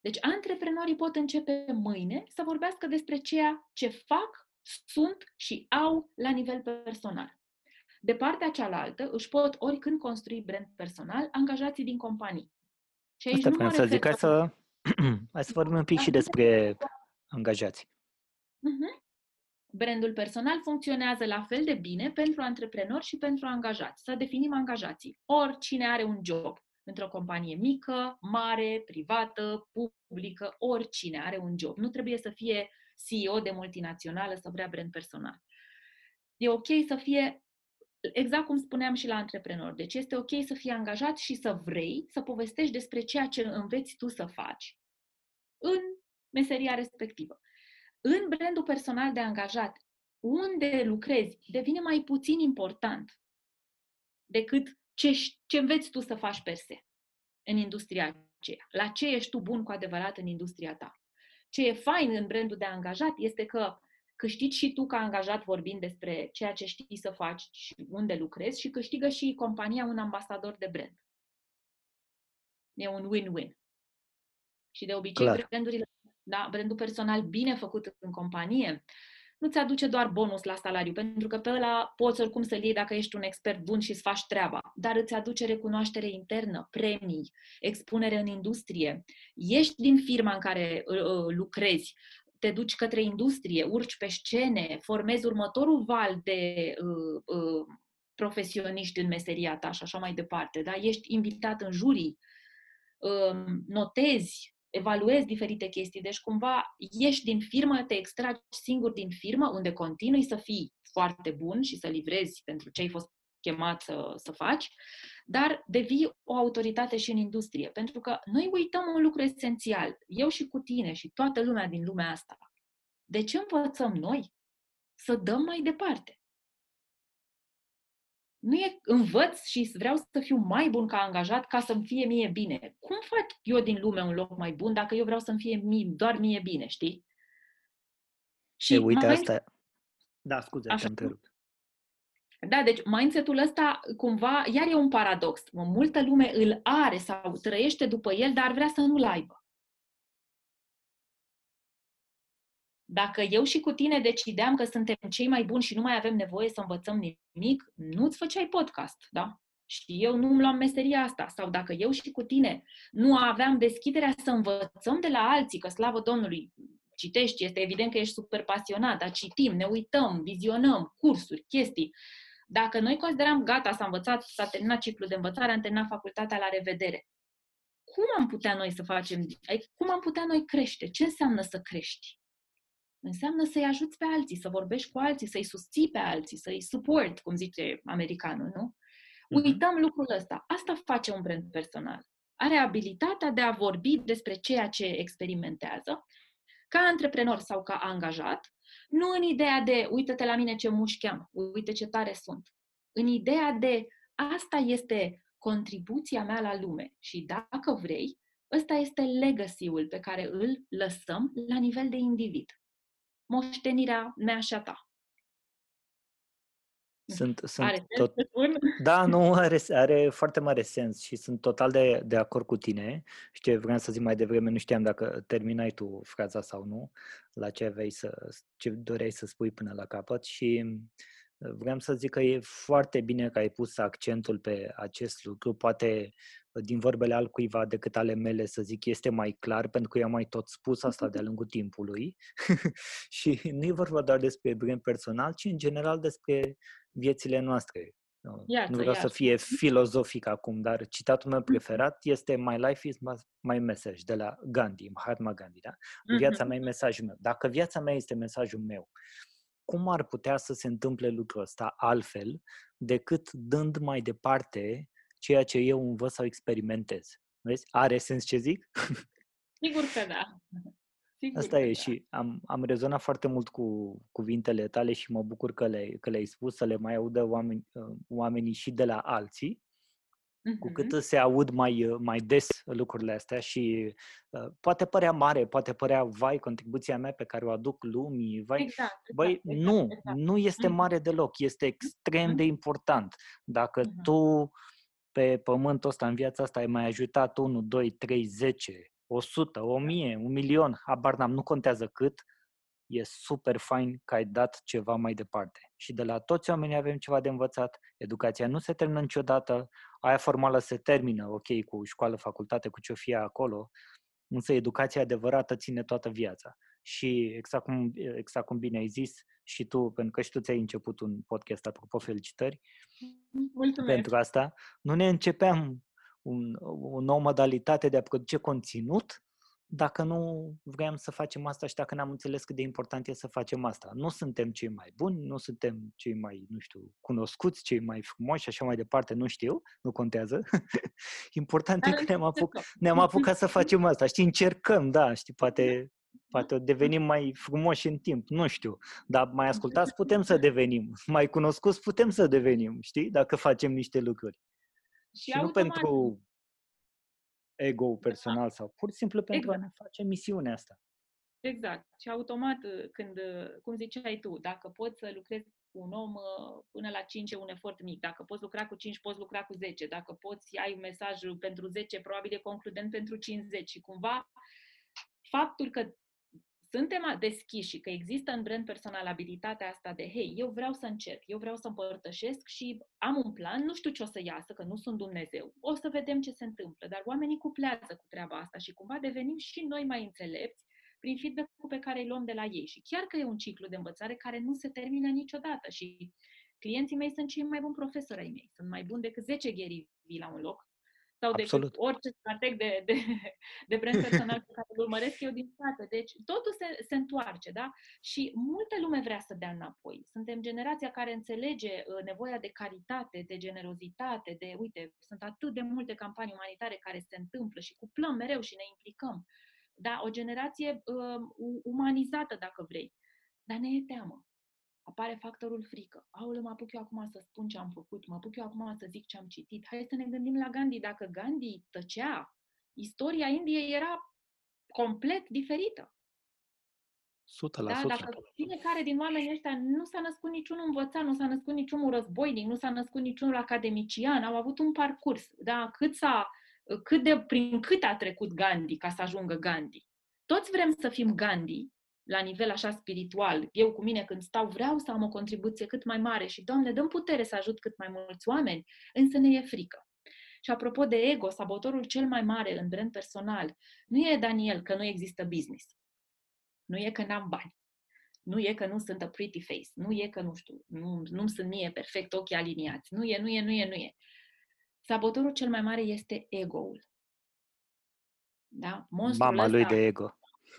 Deci antreprenorii pot începe mâine să vorbească despre ceea ce fac, sunt și au la nivel personal. De partea cealaltă, își pot oricând construi brand personal angajații din companii. Și aici Asta nu să zic, hai să, *clears throat* hai să vorbim un pic și despre angajați. Uh-huh. Brandul personal funcționează la fel de bine pentru antreprenori și pentru angajați. Să definim angajații. Oricine are un job într-o companie mică, mare, privată, publică, oricine are un job. Nu trebuie să fie CEO de multinațională să vrea brand personal. E ok să fie, exact cum spuneam și la antreprenori, deci este ok să fii angajat și să vrei să povestești despre ceea ce înveți tu să faci în meseria respectivă în brandul personal de angajat, unde lucrezi, devine mai puțin important decât ce, ce înveți tu să faci per se în industria aceea. La ce ești tu bun cu adevărat în industria ta. Ce e fain în brandul de angajat este că câștigi și tu ca angajat vorbind despre ceea ce știi să faci și unde lucrezi și câștigă și compania un ambasador de brand. E un win-win. Și de obicei Clar. brandurile da, brandul personal bine făcut în companie, nu ți aduce doar bonus la salariu, pentru că pe ăla poți oricum să-l iei dacă ești un expert bun și îți faci treaba, dar îți aduce recunoaștere internă, premii, expunere în industrie. Ești din firma în care uh, uh, lucrezi, te duci către industrie, urci pe scene, formezi următorul val de uh, uh, profesioniști în meseria ta și așa mai departe. Da? Ești invitat în jurii, uh, notezi, evaluezi diferite chestii. Deci, cumva, ieși din firmă, te extragi singur din firmă, unde continui să fii foarte bun și să livrezi pentru ce ai fost chemat să, să faci, dar devii o autoritate și în industrie. Pentru că noi uităm un lucru esențial, eu și cu tine și toată lumea din lumea asta. De ce învățăm noi? Să dăm mai departe nu e învăț și vreau să fiu mai bun ca angajat ca să-mi fie mie bine. Cum fac eu din lume un loc mai bun dacă eu vreau să-mi fie mie, doar mie bine, știi? Și e, uite mai... asta... Da, scuze, Așa. te întrerup. Da, deci mindset-ul ăsta cumva, iar e un paradox. Multă lume îl are sau trăiește după el, dar vrea să nu-l aibă. Dacă eu și cu tine decideam că suntem cei mai buni și nu mai avem nevoie să învățăm nimic, nu-ți făceai podcast, da? Și eu nu îmi luam meseria asta. Sau dacă eu și cu tine nu aveam deschiderea să învățăm de la alții, că slavă Domnului, citești, este evident că ești super pasionat, dar citim, ne uităm, vizionăm, cursuri, chestii. Dacă noi considerăm gata, s-a învățat, s-a terminat ciclul de învățare, am terminat facultatea, la revedere. Cum am putea noi să facem, cum am putea noi crește? Ce înseamnă să crești? Înseamnă să-i ajuți pe alții, să vorbești cu alții, să-i susții pe alții, să-i support, cum zice americanul, nu? Uh-huh. Uităm lucrul ăsta. Asta face un brand personal. Are abilitatea de a vorbi despre ceea ce experimentează ca antreprenor sau ca angajat, nu în ideea de uită-te la mine ce mușchi am, uite ce tare sunt. În ideea de asta este contribuția mea la lume și dacă vrei, ăsta este legacy-ul pe care îl lăsăm la nivel de individ. Moștenirea mea și a ta. Sunt, sunt are tot... Da, nu, are, are foarte mare sens și sunt total de, de acord cu tine. Și ce vreau să zic mai devreme, nu știam dacă terminai tu fraza sau nu, la ce, aveai să, ce doreai să spui până la capăt și vreau să zic că e foarte bine că ai pus accentul pe acest lucru. Poate din vorbele altcuiva decât ale mele, să zic, este mai clar, pentru că eu am mai tot spus asta de-a lungul timpului. *laughs* și nu e vorba doar despre brand personal, ci în general despre viețile noastre. Iată, nu vreau iată. să fie filozofic acum, dar citatul meu mhm. preferat este My life is my message, de la Gandhi, Mahatma Gandhi. Da? Viața mea e mhm. mesajul meu. Dacă viața mea este mesajul meu, cum ar putea să se întâmple lucrul ăsta altfel decât dând mai departe ceea ce eu învăț sau experimentez? Vezi? Are sens ce zic? Sigur că da. *laughs* Sigur Asta e da. și am, am rezonat foarte mult cu cuvintele tale și mă bucur că, le, că le-ai spus, să le mai audă oameni, uh, oamenii și de la alții, uh-huh. cu cât se aud mai, uh, mai des lucrurile astea și uh, poate părea mare, poate părea, vai, contribuția mea pe care o aduc lumii, vai, exact, băi, exact, nu, exact. nu este uh-huh. mare deloc, este extrem uh-huh. de important. Dacă uh-huh. tu pe pământul ăsta, în viața asta, ai mai ajutat 1, 2, 3, 10, 100, 1000, un milion, habar n-am, nu contează cât, e super fain că ai dat ceva mai departe. Și de la toți oamenii avem ceva de învățat. Educația nu se termină niciodată, aia formală se termină, ok, cu școală, facultate, cu ce-o fie acolo, însă educația adevărată ține toată viața. Și exact cum, exact cum bine ai zis și tu, pentru că și tu ți-ai început un podcast, apropo, felicitări Mulțumesc. pentru asta, nu ne începeam un, o nouă modalitate de a produce conținut dacă nu vrem să facem asta și dacă n-am înțeles cât de important e să facem asta. Nu suntem cei mai buni, nu suntem cei mai, nu știu, cunoscuți, cei mai frumoși și așa mai departe, nu știu, nu contează. *laughs* important Dar e că ne-am, apuc, ne-am apucat să *laughs* facem asta. Știi, încercăm, da, știi, poate, poate devenim mai frumoși în timp, nu știu. Dar mai ascultați *laughs* putem să devenim, mai cunoscuți putem să devenim, știi, dacă facem niște lucruri. Și, și nu pentru ego personal sau pur și simplu pentru exact. a ne face misiunea asta. Exact. Și automat, uh, când, uh, cum ziceai tu, dacă poți să lucrezi cu un om uh, până la 5 e un efort mic. Dacă poți lucra cu 5, poți lucra cu 10. Dacă poți ai un mesaj pentru 10, probabil e concludent pentru 50. Și cumva, faptul că suntem deschiși și că există în brand personal abilitatea asta de, hei, eu vreau să încerc, eu vreau să împărtășesc și am un plan, nu știu ce o să iasă, că nu sunt Dumnezeu, o să vedem ce se întâmplă, dar oamenii cuplează cu treaba asta și cumva devenim și noi mai înțelepți prin feedback-ul pe care îl luăm de la ei. Și chiar că e un ciclu de învățare care nu se termină niciodată și clienții mei sunt cei mai buni profesori ai mei. Sunt mai buni decât 10 Gary la un loc sau Absolut. decât orice strateg de, de, de brand personal pe care îl urmăresc eu din spate. Deci totul se, se întoarce, da? Și multă lume vrea să dea înapoi. Suntem generația care înțelege uh, nevoia de caritate, de generozitate, de, uite, sunt atât de multe campanii umanitare care se întâmplă și cuplăm mereu și ne implicăm. Da? O generație uh, umanizată, dacă vrei. Dar ne e teamă apare factorul frică. Aoleu, mă apuc eu acum să spun ce am făcut, mă apuc eu acum să zic ce am citit. Hai să ne gândim la Gandhi. Dacă Gandhi tăcea, istoria Indiei era complet diferită. 100%. Da? Dacă fiecare din oamenii ăștia nu s-a născut niciunul învățat, nu s-a născut niciunul războinic, nu s-a născut niciunul academician, au avut un parcurs. Da? Cât s-a, cât de, prin cât a trecut Gandhi ca să ajungă Gandhi. Toți vrem să fim Gandhi, la nivel așa spiritual, eu cu mine când stau vreau să am o contribuție cât mai mare și, Doamne, dăm putere să ajut cât mai mulți oameni, însă ne e frică. Și apropo de ego, sabotorul cel mai mare în brand personal nu e, Daniel, că nu există business. Nu e că n-am bani. Nu e că nu sunt a pretty face. Nu e că, nu știu, nu, nu sunt mie perfect ochii aliniați. Nu e, nu e, nu e, nu e. Sabotorul cel mai mare este ego-ul. Da? Monstrul Mama ăsta, lui de ego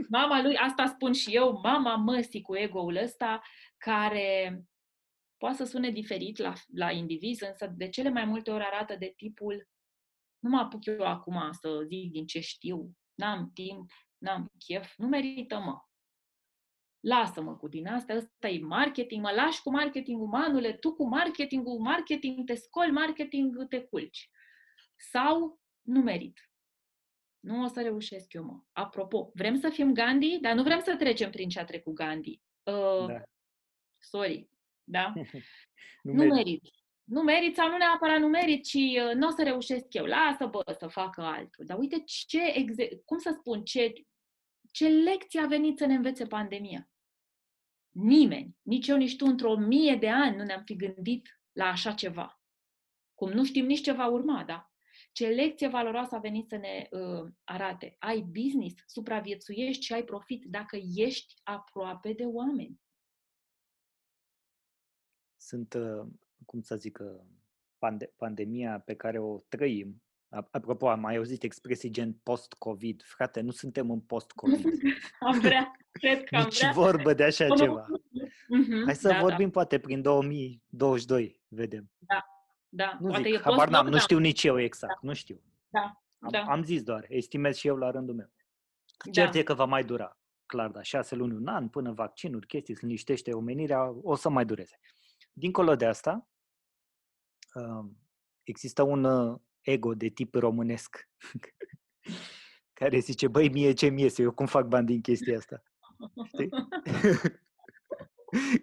mama lui, asta spun și eu, mama măsii cu ego-ul ăsta, care poate să sune diferit la, la indiviz, însă de cele mai multe ori arată de tipul nu mă apuc eu acum să zic din ce știu, n-am timp, n-am chef, nu merită, mă. Lasă-mă cu din asta, ăsta e marketing, mă lași cu marketing umanule, tu cu marketingul, marketing te scoli, marketing te culci. Sau nu merit. Nu o să reușesc eu, mă. Apropo, vrem să fim Gandhi, dar nu vrem să trecem prin ce a trecut Gandhi. Uh, da. Sorry, da? *laughs* nu, nu merit. merit. Nu merit sau nu neapărat nu merit, ci uh, nu o să reușesc eu. Lasă, bă, să facă altul. Dar uite ce, exe- cum să spun, ce, ce lecție a venit să ne învețe pandemia. Nimeni, nici eu, nici tu, într-o mie de ani nu ne-am fi gândit la așa ceva. Cum nu știm nici ce va urma, da? Ce lecție valoroasă a venit să ne uh, arate. Ai business, supraviețuiești și ai profit dacă ești aproape de oameni. Sunt, uh, cum să zic, uh, pande- pandemia pe care o trăim. Apropo, am mai auzit expresii gen post-COVID. Frate, nu suntem în post-COVID. *laughs* am vrea, cred că am Nici vrea. vorbă de așa ceva. Mm-hmm, Hai să da, vorbim da. poate prin 2022, vedem. Da, da. Nu Poate zic, habar n-am, nu știu nici eu exact, da. nu știu. Da, am, da. am zis doar, estimez și eu la rândul meu. Cert da. e că va mai dura, clar, da, șase luni, un an, până vaccinuri, chestii, se liniștește omenirea, o să mai dureze. Dincolo de asta, um, există un uh, ego de tip românesc *laughs* care zice, băi, mie ce mie eu cum fac bani din chestia asta? Știi? *laughs*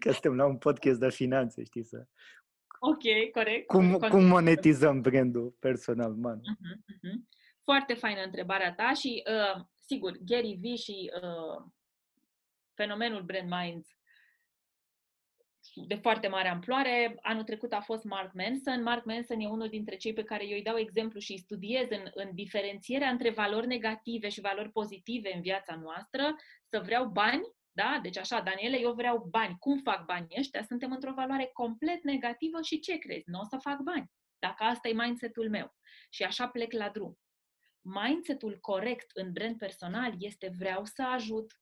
că suntem la un podcast de finanțe, știi, să Ok, corect. Cum, cum monetizăm brandul personal, man? Uh-huh, uh-huh. Foarte faină întrebarea ta și, uh, sigur, Gary Vee și uh, fenomenul Brand Minds de foarte mare amploare. Anul trecut a fost Mark Manson. Mark Manson e unul dintre cei pe care eu îi dau exemplu și îi studiez în, în diferențierea între valori negative și valori pozitive în viața noastră, să vreau bani da? Deci așa, Daniele, eu vreau bani. Cum fac banii ăștia? Suntem într-o valoare complet negativă și ce crezi? Nu o să fac bani. Dacă asta e mindset-ul meu. Și așa plec la drum. Mindset-ul corect în brand personal este vreau să ajut,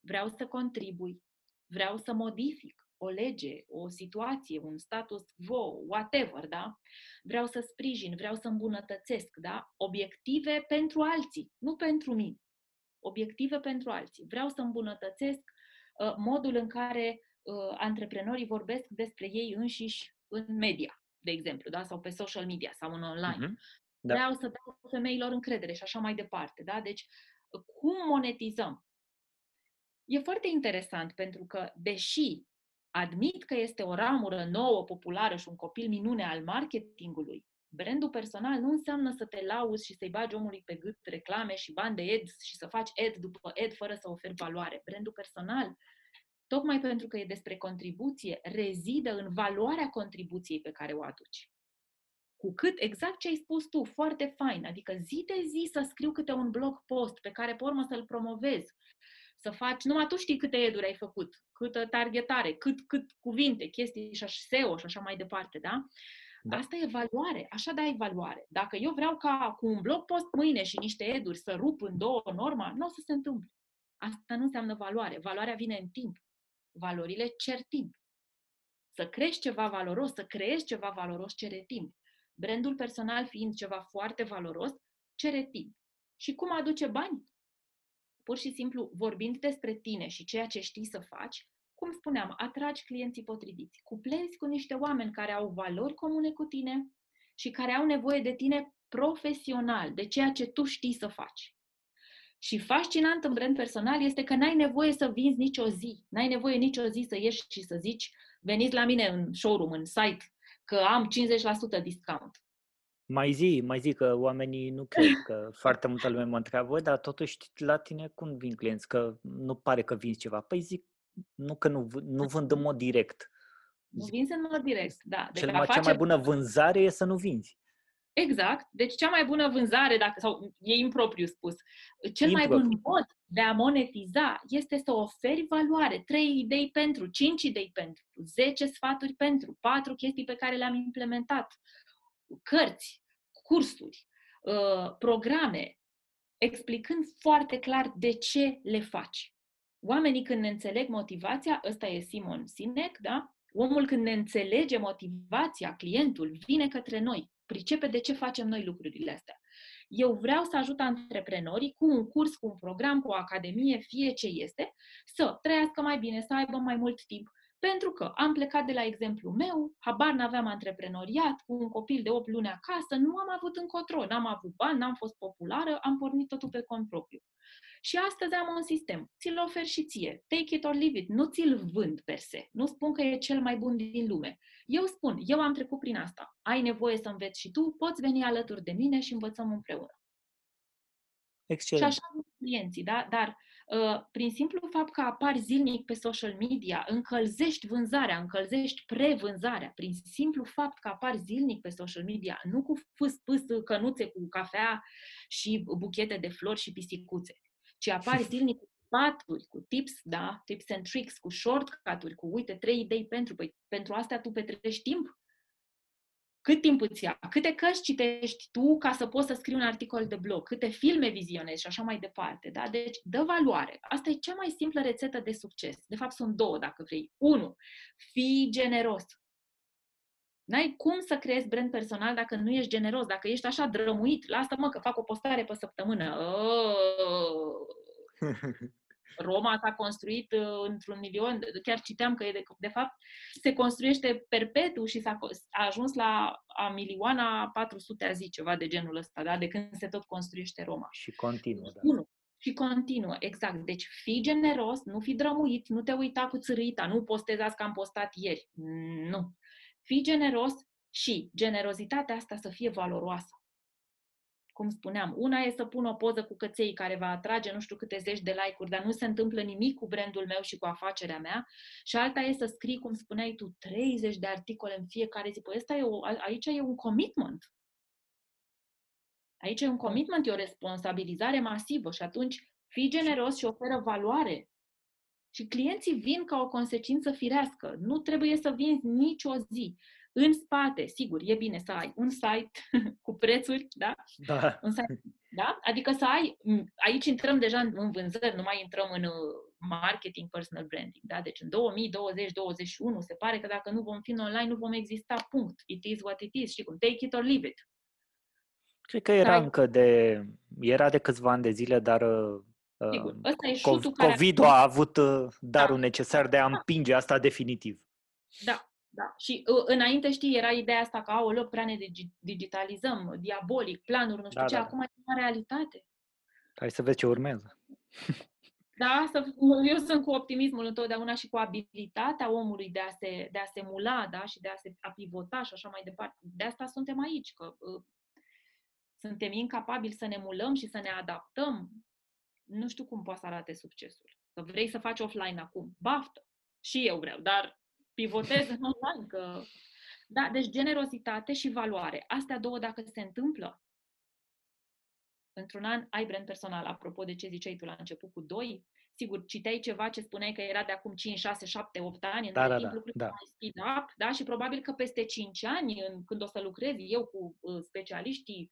vreau să contribui, vreau să modific o lege, o situație, un status quo, whatever, da? Vreau să sprijin, vreau să îmbunătățesc, da? Obiective pentru alții, nu pentru mine obiective pentru alții. Vreau să îmbunătățesc uh, modul în care uh, antreprenorii vorbesc despre ei înșiși în media, de exemplu, da? sau pe social media sau în online. Uh-huh. Da. Vreau să dau femeilor încredere și așa mai departe. Da? Deci, cum monetizăm? E foarte interesant pentru că, deși admit că este o ramură nouă, populară și un copil minune al marketingului, Brandul personal nu înseamnă să te lauzi și să-i bagi omului pe gât reclame și bani de ads și să faci ad după ad fără să oferi valoare. Brandul personal, tocmai pentru că e despre contribuție, rezidă în valoarea contribuției pe care o aduci. Cu cât, exact ce ai spus tu, foarte fain, adică zi de zi să scriu câte un blog post pe care pe urmă să-l promovezi, să faci, numai tu știi câte eduri ai făcut, câtă targetare, cât, cât cuvinte, chestii și SEO și așa mai departe, da? Da. Asta e valoare, așa dai valoare. Dacă eu vreau ca cu un blog post mâine și niște eduri să rup în două norma, nu o să se întâmple. Asta nu înseamnă valoare. Valoarea vine în timp. Valorile cer timp. Să crești ceva valoros, să creezi ceva valoros cere timp. Brandul personal fiind ceva foarte valoros, cere timp. Și cum aduce bani? Pur și simplu vorbind despre tine și ceea ce știi să faci, cum spuneam, atragi clienții potriviți. Cuplezi cu niște oameni care au valori comune cu tine și care au nevoie de tine profesional, de ceea ce tu știi să faci. Și fascinant în brand personal este că n-ai nevoie să vinzi nicio zi. N-ai nevoie nicio zi să ieși și să zici veniți la mine în showroom, în site, că am 50% discount. Mai zi, mai zi că oamenii nu cred că *laughs* foarte multă lume mă întreabă, dar totuși la tine cum vin clienți? Că nu pare că vinzi ceva. Păi zic, nu că nu, nu vând în mod direct. Nu vinzi în mod direct, da. Deci Cel mai, face... Cea mai bună vânzare e să nu vinzi. Exact. Deci cea mai bună vânzare, dacă, sau e impropriu spus, cel impropriu. mai bun mod de a monetiza este să oferi valoare. Trei idei pentru, cinci idei pentru, zece sfaturi pentru, patru chestii pe care le-am implementat, cărți, cursuri, uh, programe, explicând foarte clar de ce le faci. Oamenii când ne înțeleg motivația, ăsta e Simon Sinek, da? Omul când ne înțelege motivația, clientul, vine către noi, pricepe de ce facem noi lucrurile astea. Eu vreau să ajut antreprenorii cu un curs, cu un program, cu o academie, fie ce este, să trăiască mai bine, să aibă mai mult timp, pentru că am plecat de la exemplu meu, habar n-aveam antreprenoriat, cu un copil de 8 luni acasă, nu am avut încotro, n-am avut bani, n-am fost populară, am pornit totul pe cont propriu. Și astăzi am un sistem. Ți-l ofer și ție. Take it or leave it. Nu ți-l vând per se. Nu spun că e cel mai bun din lume. Eu spun, eu am trecut prin asta. Ai nevoie să înveți și tu, poți veni alături de mine și învățăm împreună. Excelent. Și așa clienții, da? Dar uh, prin simplu fapt că apari zilnic pe social media, încălzești vânzarea, încălzești prevânzarea, prin simplu fapt că apari zilnic pe social media, nu cu fâs, pâs, cănuțe cu cafea și buchete de flori și pisicuțe, ci apari zilnic cu sfaturi, cu tips, da, tips and tricks, cu shortcut-uri, cu uite, trei idei pentru, păi, pentru astea tu petrești timp? Cât timp îți ia? Câte cărți citești tu ca să poți să scrii un articol de blog? Câte filme vizionezi și așa mai departe? Da? Deci, dă valoare. Asta e cea mai simplă rețetă de succes. De fapt, sunt două, dacă vrei. Unu, fii generos. N-ai cum să creezi brand personal dacă nu ești generos, dacă ești așa drămuit. Lasă mă că fac o postare pe săptămână. Oh! *laughs* Roma s-a construit uh, într-un milion, chiar citeam că e de, de fapt se construiește perpetu și s-a a ajuns la a milioana 400 a zi, ceva de genul ăsta, da? de când se tot construiește Roma. Și continuă, da. Unu. Și continuă, exact. Deci fii generos, nu fi drămuit, nu te uita cu țărâita, nu postezați că am postat ieri. Nu. Fii generos și generozitatea asta să fie valoroasă cum spuneam, una e să pun o poză cu căței care va atrage nu știu câte zeci de like-uri, dar nu se întâmplă nimic cu brandul meu și cu afacerea mea, și alta e să scrii, cum spuneai tu, 30 de articole în fiecare zi. Păi ăsta e o, aici e un commitment. Aici e un commitment, e o responsabilizare masivă și atunci fii generos și oferă valoare. Și clienții vin ca o consecință firească. Nu trebuie să vinzi nicio zi. În spate, sigur, e bine să ai un site *laughs* cu prețuri, da? Da. Un site, da? Adică să ai, aici intrăm deja în vânzări, nu mai intrăm în uh, marketing, personal branding, da? Deci în 2020-2021 se pare că dacă nu vom fi în online, nu vom exista, punct. It is what it is, și cum, take it or leave it. Cred că era da. încă de, era de câțiva ani de zile, dar uh, Sigur. Ăsta e COVID-ul care... a avut uh, darul da. necesar de a împinge asta definitiv. Da, da. Și uh, înainte, știi, era ideea asta că, loc prea ne digitalizăm, diabolic, planuri, nu știu da, ce, da, acum da. e o realitate. Hai să vezi ce urmează. *laughs* Da, să, eu sunt cu optimismul întotdeauna și cu abilitatea omului de a se, de a se mula, da, și de a se a pivota și așa mai departe. De asta suntem aici, că uh, suntem incapabili să ne mulăm și să ne adaptăm. Nu știu cum poate să arate succesul. Că vrei să faci offline acum, baftă. Și eu vreau, dar pivotez în online. Că... Da, deci generozitate și valoare. Astea două, dacă se întâmplă, într-un an ai brand personal. Apropo de ce ziceai tu la început cu doi, sigur, citeai ceva ce spuneai că era de acum 5, 6, 7, 8 ani, da, în da, timp da, lucrurile da. mai speed up, da? Și probabil că peste 5 ani, în, când o să lucrez eu cu uh, specialiștii,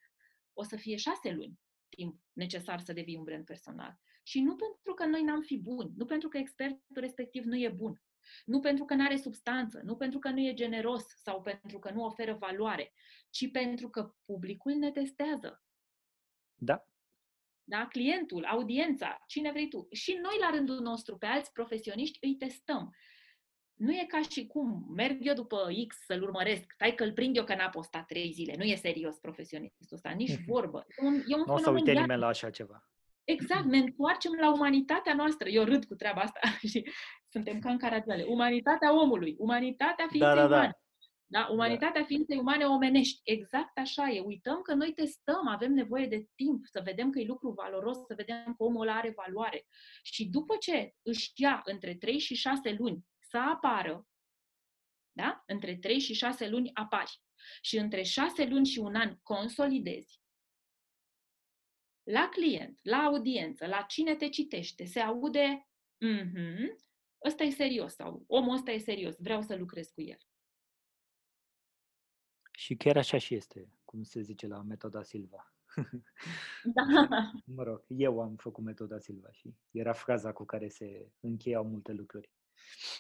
o să fie 6 luni timp necesar să devii un brand personal. Și nu pentru că noi n-am fi buni, nu pentru că expertul respectiv nu e bun, nu pentru că nu are substanță, nu pentru că nu e generos sau pentru că nu oferă valoare, ci pentru că publicul ne testează. Da. Da? Clientul, audiența, cine vrei tu. Și noi, la rândul nostru, pe alți profesioniști, îi testăm. Nu e ca și cum merg eu după X să-l urmăresc, tai că îl prind eu că n-a postat trei zile. Nu e serios profesionistul ăsta, nici vorbă. E un, e un nu o să uite nimeni la așa ceva. Exact, ne întoarcem la umanitatea noastră. Eu râd cu treaba asta *laughs* și suntem ca în caragiale. Umanitatea omului, umanitatea ființei da, da, da. umane. Da? Umanitatea da. ființei umane omenești. Exact așa e. Uităm că noi testăm, avem nevoie de timp să vedem că e lucru valoros, să vedem că omul are valoare. Și după ce își ia între 3 și 6 luni să apară, da? între 3 și 6 luni apari și între 6 luni și un an consolidezi, la client, la audiență, la cine te citește, se aude mm-hmm, ăsta e serios sau omul ăsta e serios, vreau să lucrez cu el. Și chiar așa și este, cum se zice la metoda Silva. *laughs* Da. *laughs* Mă rog, eu am făcut metoda Silva și era fraza cu care se încheiau multe lucruri,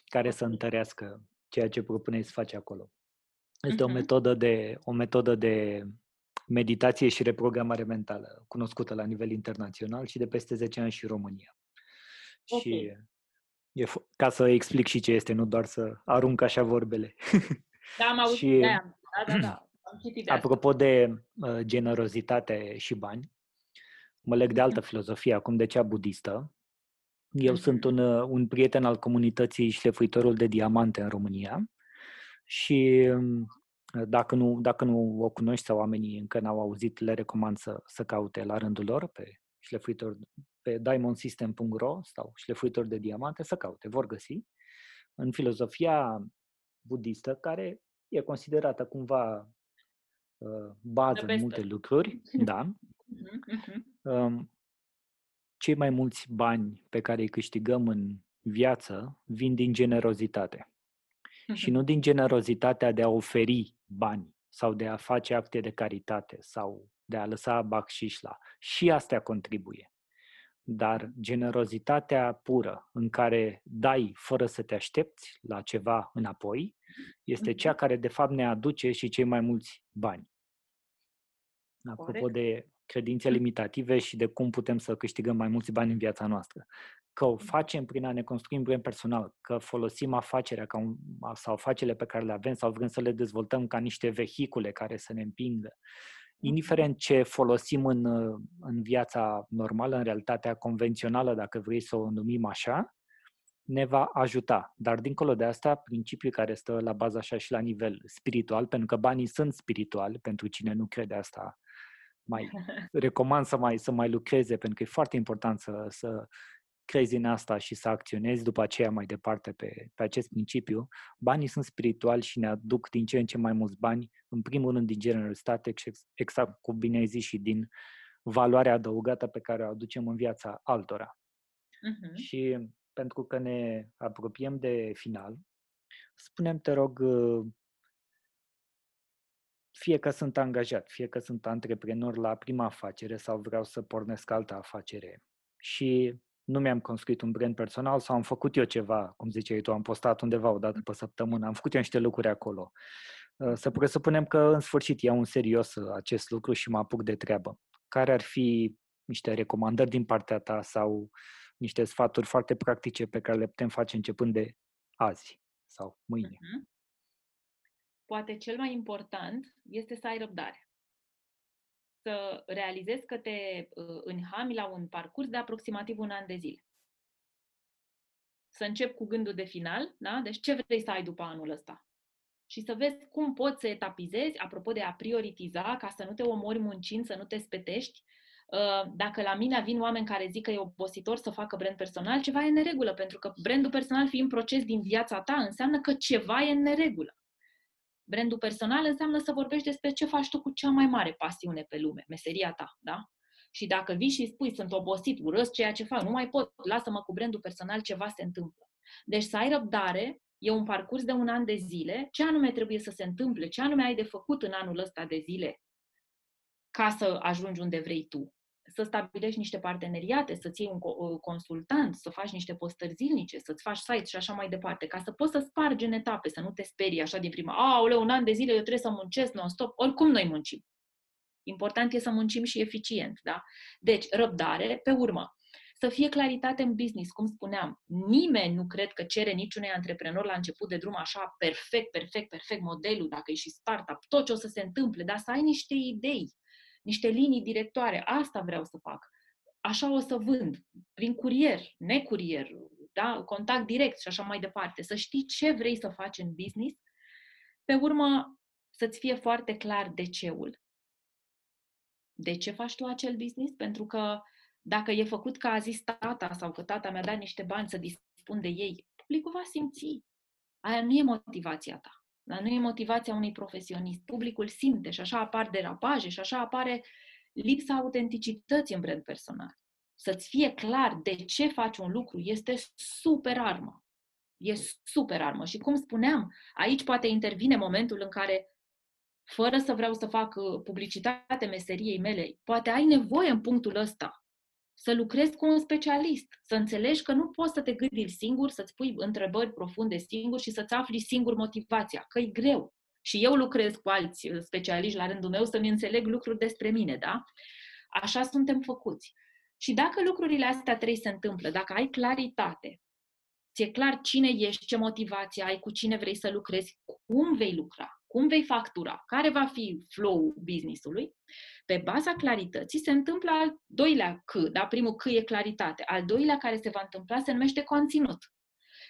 care să întărească ceea ce propuneți să faci acolo. Este uh-huh. o metodă de o metodă de meditație și reprogramare mentală, cunoscută la nivel internațional și de peste 10 ani și în România. Okay. Și e f- ca să explic și ce este, nu doar să arunc așa vorbele. Da, am *laughs* auzit și, de aia. Da, da, da. *clears throat* Am de apropo de uh, generozitate și bani, mă leg de altă filozofie acum, de cea budistă. Eu mm-hmm. sunt un, uh, un prieten al comunității șlefuitorul de diamante în România și um, dacă nu, dacă nu o cunoști sau oamenii încă n-au auzit, le recomand să, să caute la rândul lor pe șlefuitor, pe diamondsystem.ro sau șlefuitor de diamante, să caute, vor găsi. În filozofia budistă, care e considerată cumva uh, bază în multe lucruri, *laughs* da, um, cei mai mulți bani pe care îi câștigăm în viață vin din generozitate. Și nu din generozitatea de a oferi bani sau de a face acte de caritate sau de a lăsa bacșișla. Și astea contribuie. Dar generozitatea pură, în care dai fără să te aștepți la ceva înapoi, este cea mhm. care de fapt ne aduce și cei mai mulți bani. Apropo de credințe limitative și de cum putem să câștigăm mai mulți bani în viața noastră. Că o facem prin a ne construi brand personal, că folosim afacerea ca un, sau afacerile pe care le avem sau vrem să le dezvoltăm ca niște vehicule care să ne împingă. Indiferent ce folosim în, în viața normală, în realitatea convențională, dacă vrei să o numim așa, ne va ajuta. Dar dincolo de asta, principiul care stă la bază așa și la nivel spiritual, pentru că banii sunt spirituali, pentru cine nu crede asta, mai *laughs* recomand să mai, să mai lucreze, pentru că e foarte important să, să crezi în asta și să acționezi după aceea mai departe pe, pe acest principiu. Banii sunt spirituali și ne aduc din ce în ce mai mulți bani, în primul rând din generositate, exact cum bine ai zis, și din valoarea adăugată pe care o aducem în viața altora. Uh-huh. Și pentru că ne apropiem de final, spunem te rog, fie că sunt angajat, fie că sunt antreprenor la prima afacere sau vreau să pornesc altă afacere și nu mi-am construit un brand personal sau am făcut eu ceva, cum ziceai tu, am postat undeva o dată pe săptămână, am făcut eu niște lucruri acolo. Uh, să presupunem că în sfârșit iau în serios uh, acest lucru și mă apuc de treabă. Care ar fi niște recomandări din partea ta sau niște sfaturi foarte practice pe care le putem face începând de azi sau mâine? Uh-huh poate cel mai important este să ai răbdare. Să realizezi că te uh, înhami la un parcurs de aproximativ un an de zile. Să începi cu gândul de final, da? Deci ce vrei să ai după anul ăsta? Și să vezi cum poți să etapizezi, apropo de a prioritiza, ca să nu te omori muncind, să nu te spetești. Uh, dacă la mine vin oameni care zic că e obositor să facă brand personal, ceva e în neregulă, pentru că brandul personal fiind proces din viața ta, înseamnă că ceva e în neregulă. Brandul personal înseamnă să vorbești despre ce faci tu cu cea mai mare pasiune pe lume, meseria ta, da? Și dacă vii și spui, sunt obosit, urăsc ceea ce fac, nu mai pot, lasă-mă cu brandul personal, ceva se întâmplă. Deci să ai răbdare, e un parcurs de un an de zile, ce anume trebuie să se întâmple, ce anume ai de făcut în anul ăsta de zile ca să ajungi unde vrei tu să stabilești niște parteneriate, să-ți iei un consultant, să faci niște postări zilnice, să-ți faci site și așa mai departe, ca să poți să spargi în etape, să nu te sperii așa din prima. Aoleu, un an de zile eu trebuie să muncesc non-stop. Oricum noi muncim. Important e să muncim și eficient, da? Deci, răbdare, pe urmă, să fie claritate în business, cum spuneam. Nimeni nu cred că cere niciunui antreprenor la început de drum așa perfect, perfect, perfect modelul, dacă e și startup, tot ce o să se întâmple, dar să ai niște idei niște linii directoare. Asta vreau să fac. Așa o să vând, prin curier, necurier, da? contact direct și așa mai departe. Să știi ce vrei să faci în business. Pe urmă, să-ți fie foarte clar de ceul. De ce faci tu acel business? Pentru că dacă e făcut ca a zis tata sau că tata mi-a dat niște bani să dispun de ei, publicul va simți. Aia nu e motivația ta. Dar nu e motivația unui profesionist. Publicul simte și așa apar derapaje și așa apare lipsa autenticității în brand personal. Să-ți fie clar de ce faci un lucru este super armă. E super armă. Și cum spuneam, aici poate intervine momentul în care fără să vreau să fac uh, publicitate meseriei mele, poate ai nevoie în punctul ăsta să lucrezi cu un specialist, să înțelegi că nu poți să te gândi singur, să-ți pui întrebări profunde singur și să-ți afli singur motivația, că e greu. Și eu lucrez cu alți uh, specialiști la rândul meu să-mi înțeleg lucruri despre mine, da? Așa suntem făcuți. Și dacă lucrurile astea trei se întâmplă, dacă ai claritate, ți-e clar cine ești, ce motivație ai, cu cine vrei să lucrezi, cum vei lucra, cum vei factura, care va fi flow business-ului, pe baza clarității se întâmplă al doilea C, da? Primul C e claritate. Al doilea care se va întâmpla se numește conținut.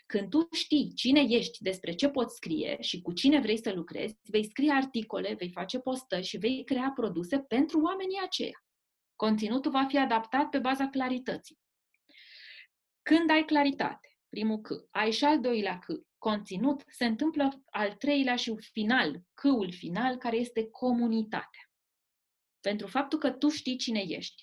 Când tu știi cine ești, despre ce poți scrie și cu cine vrei să lucrezi, vei scrie articole, vei face postări și vei crea produse pentru oamenii aceia. Conținutul va fi adaptat pe baza clarității. Când ai claritate, primul C, ai și al doilea C, conținut, se întâmplă al treilea și final, C-ul final, care este comunitatea. Pentru faptul că tu știi cine ești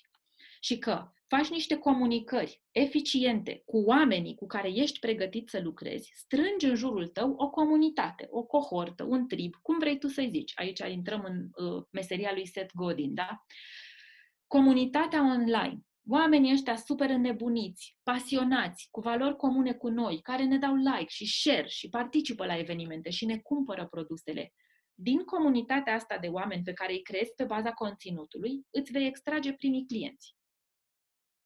și că faci niște comunicări eficiente cu oamenii cu care ești pregătit să lucrezi, strângi în jurul tău o comunitate, o cohortă, un trib, cum vrei tu să-i zici. Aici intrăm în uh, meseria lui Seth Godin, da? Comunitatea online, oamenii ăștia super înnebuniți, pasionați, cu valori comune cu noi, care ne dau like și share și participă la evenimente și ne cumpără produsele. Din comunitatea asta de oameni pe care îi creezi pe baza conținutului, îți vei extrage primii clienți.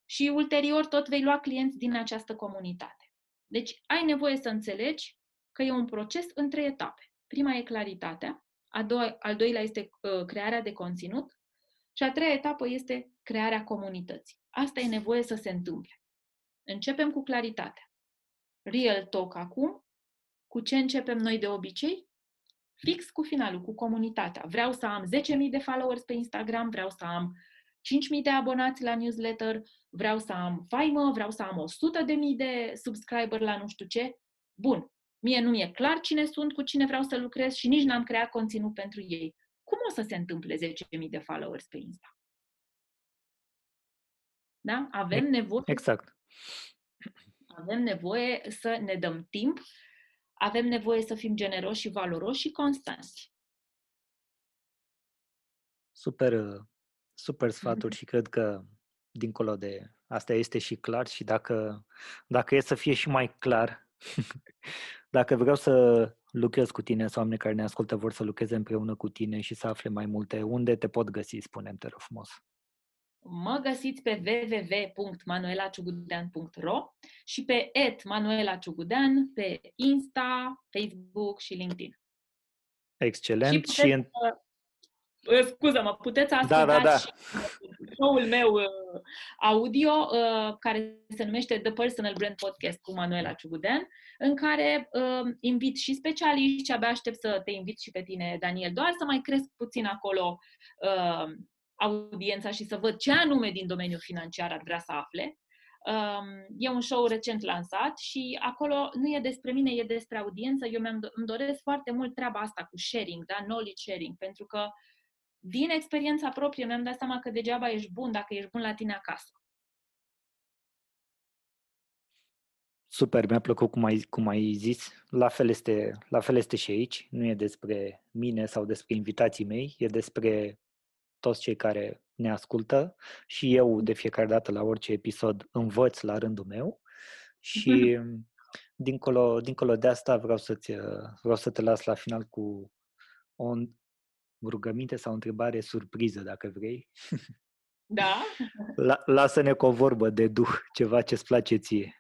Și ulterior tot vei lua clienți din această comunitate. Deci ai nevoie să înțelegi că e un proces în trei etape. Prima e claritatea, a doua, al doilea este uh, crearea de conținut și a treia etapă este crearea comunității. Asta e nevoie să se întâmple. Începem cu claritatea. Real talk acum. Cu ce începem noi de obicei? Fix cu finalul, cu comunitatea. Vreau să am 10.000 de followers pe Instagram, vreau să am 5.000 de abonați la newsletter, vreau să am faimă, vreau să am 100.000 de subscriber la nu știu ce. Bun, mie nu mi-e clar cine sunt, cu cine vreau să lucrez și nici n-am creat conținut pentru ei. Cum o să se întâmple 10.000 de followers pe Insta? Da? Avem nevoie. Exact. Avem nevoie să ne dăm timp, avem nevoie să fim generoși și valoroși și constanți. Super, super sfaturi mm-hmm. *laughs* și cred că dincolo de asta este și clar și dacă, dacă e să fie și mai clar, *laughs* dacă vreau să lucrez cu tine sau oameni care ne ascultă vor să lucreze împreună cu tine și să afle mai multe, unde te pot găsi, spunem te rog frumos. Mă găsiți pe www.manuelaciugudean.ro și pe @manuelaciugudean pe Insta, Facebook și LinkedIn. Excelent. Și, și în... Scuză-mă, puteți asculta da, da, da. și show-ul meu uh, audio uh, care se numește The Personal Brand Podcast cu Manuela Ciugudean, în care uh, invit și specialiști, abia aștept să te invit și pe tine, Daniel, doar să mai cresc puțin acolo uh, audiența și să văd ce anume din domeniul financiar ar vrea să afle. Um, e un show recent lansat și acolo nu e despre mine, e despre audiență. Eu mi-am, îmi doresc foarte mult treaba asta cu sharing, da? knowledge sharing, pentru că din experiența proprie mi-am dat seama că degeaba ești bun dacă ești bun la tine acasă. Super, mi-a plăcut cum ai, cum ai zis. La fel, este, la fel este și aici. Nu e despre mine sau despre invitații mei, e despre toți cei care ne ascultă și eu de fiecare dată la orice episod învăț la rândul meu și dincolo, dincolo de asta vreau, să-ți, vreau să te las la final cu o rugăminte sau o întrebare surpriză, dacă vrei. Da. *laughs* La, lasă-ne cu o vorbă de duh, ceva ce-ți place ție.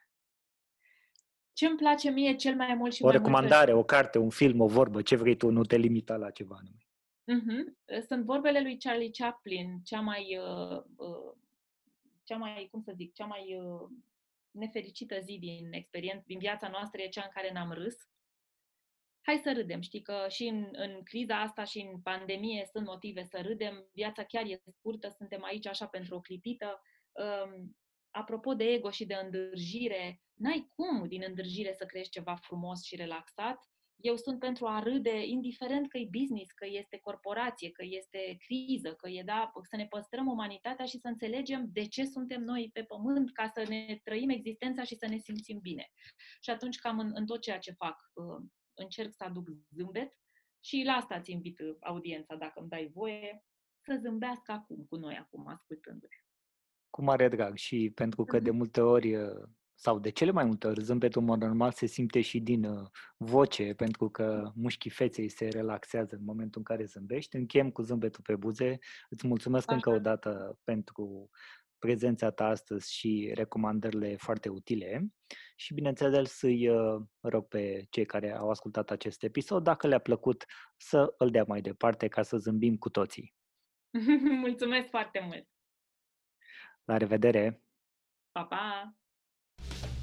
Ce îmi place mie cel mai mult și o mai recomandare, mult? o carte, un film, o vorbă, ce vrei tu, nu te limita la ceva anume. Uh-huh. Sunt vorbele lui Charlie Chaplin, cea mai, uh, uh, cea mai, cum să zic, cea mai uh, nefericită zi din experiență, din viața noastră e cea în care n-am râs. Hai să râdem, știi că și în, în criza asta și în pandemie sunt motive să râdem, viața chiar e scurtă, suntem aici așa pentru o clipită. Um, apropo de ego și de îndârjire, n-ai cum din îndârjire să crești ceva frumos și relaxat eu sunt pentru a râde, indiferent că e business, că este corporație, că este criză, că e da, să ne păstrăm umanitatea și să înțelegem de ce suntem noi pe pământ, ca să ne trăim existența și să ne simțim bine. Și atunci, cam în, în tot ceea ce fac, uh, încerc să aduc zâmbet Și la asta ți invit audiența, dacă îmi dai voie, să zâmbească acum cu noi, acum, ascultându-ne. Cu mare drag și pentru că de multe ori sau de cele mai multe ori zâmbetul mod normal se simte și din uh, voce, pentru că mușchii feței se relaxează în momentul în care zâmbești. Închem cu zâmbetul pe buze. Îți mulțumesc Așa. încă o dată pentru prezența ta astăzi și recomandările foarte utile și bineînțeles să-i uh, rog pe cei care au ascultat acest episod, dacă le-a plăcut, să îl dea mai departe ca să zâmbim cu toții. *laughs* Mulțumesc foarte mult! La revedere! Pa, pa!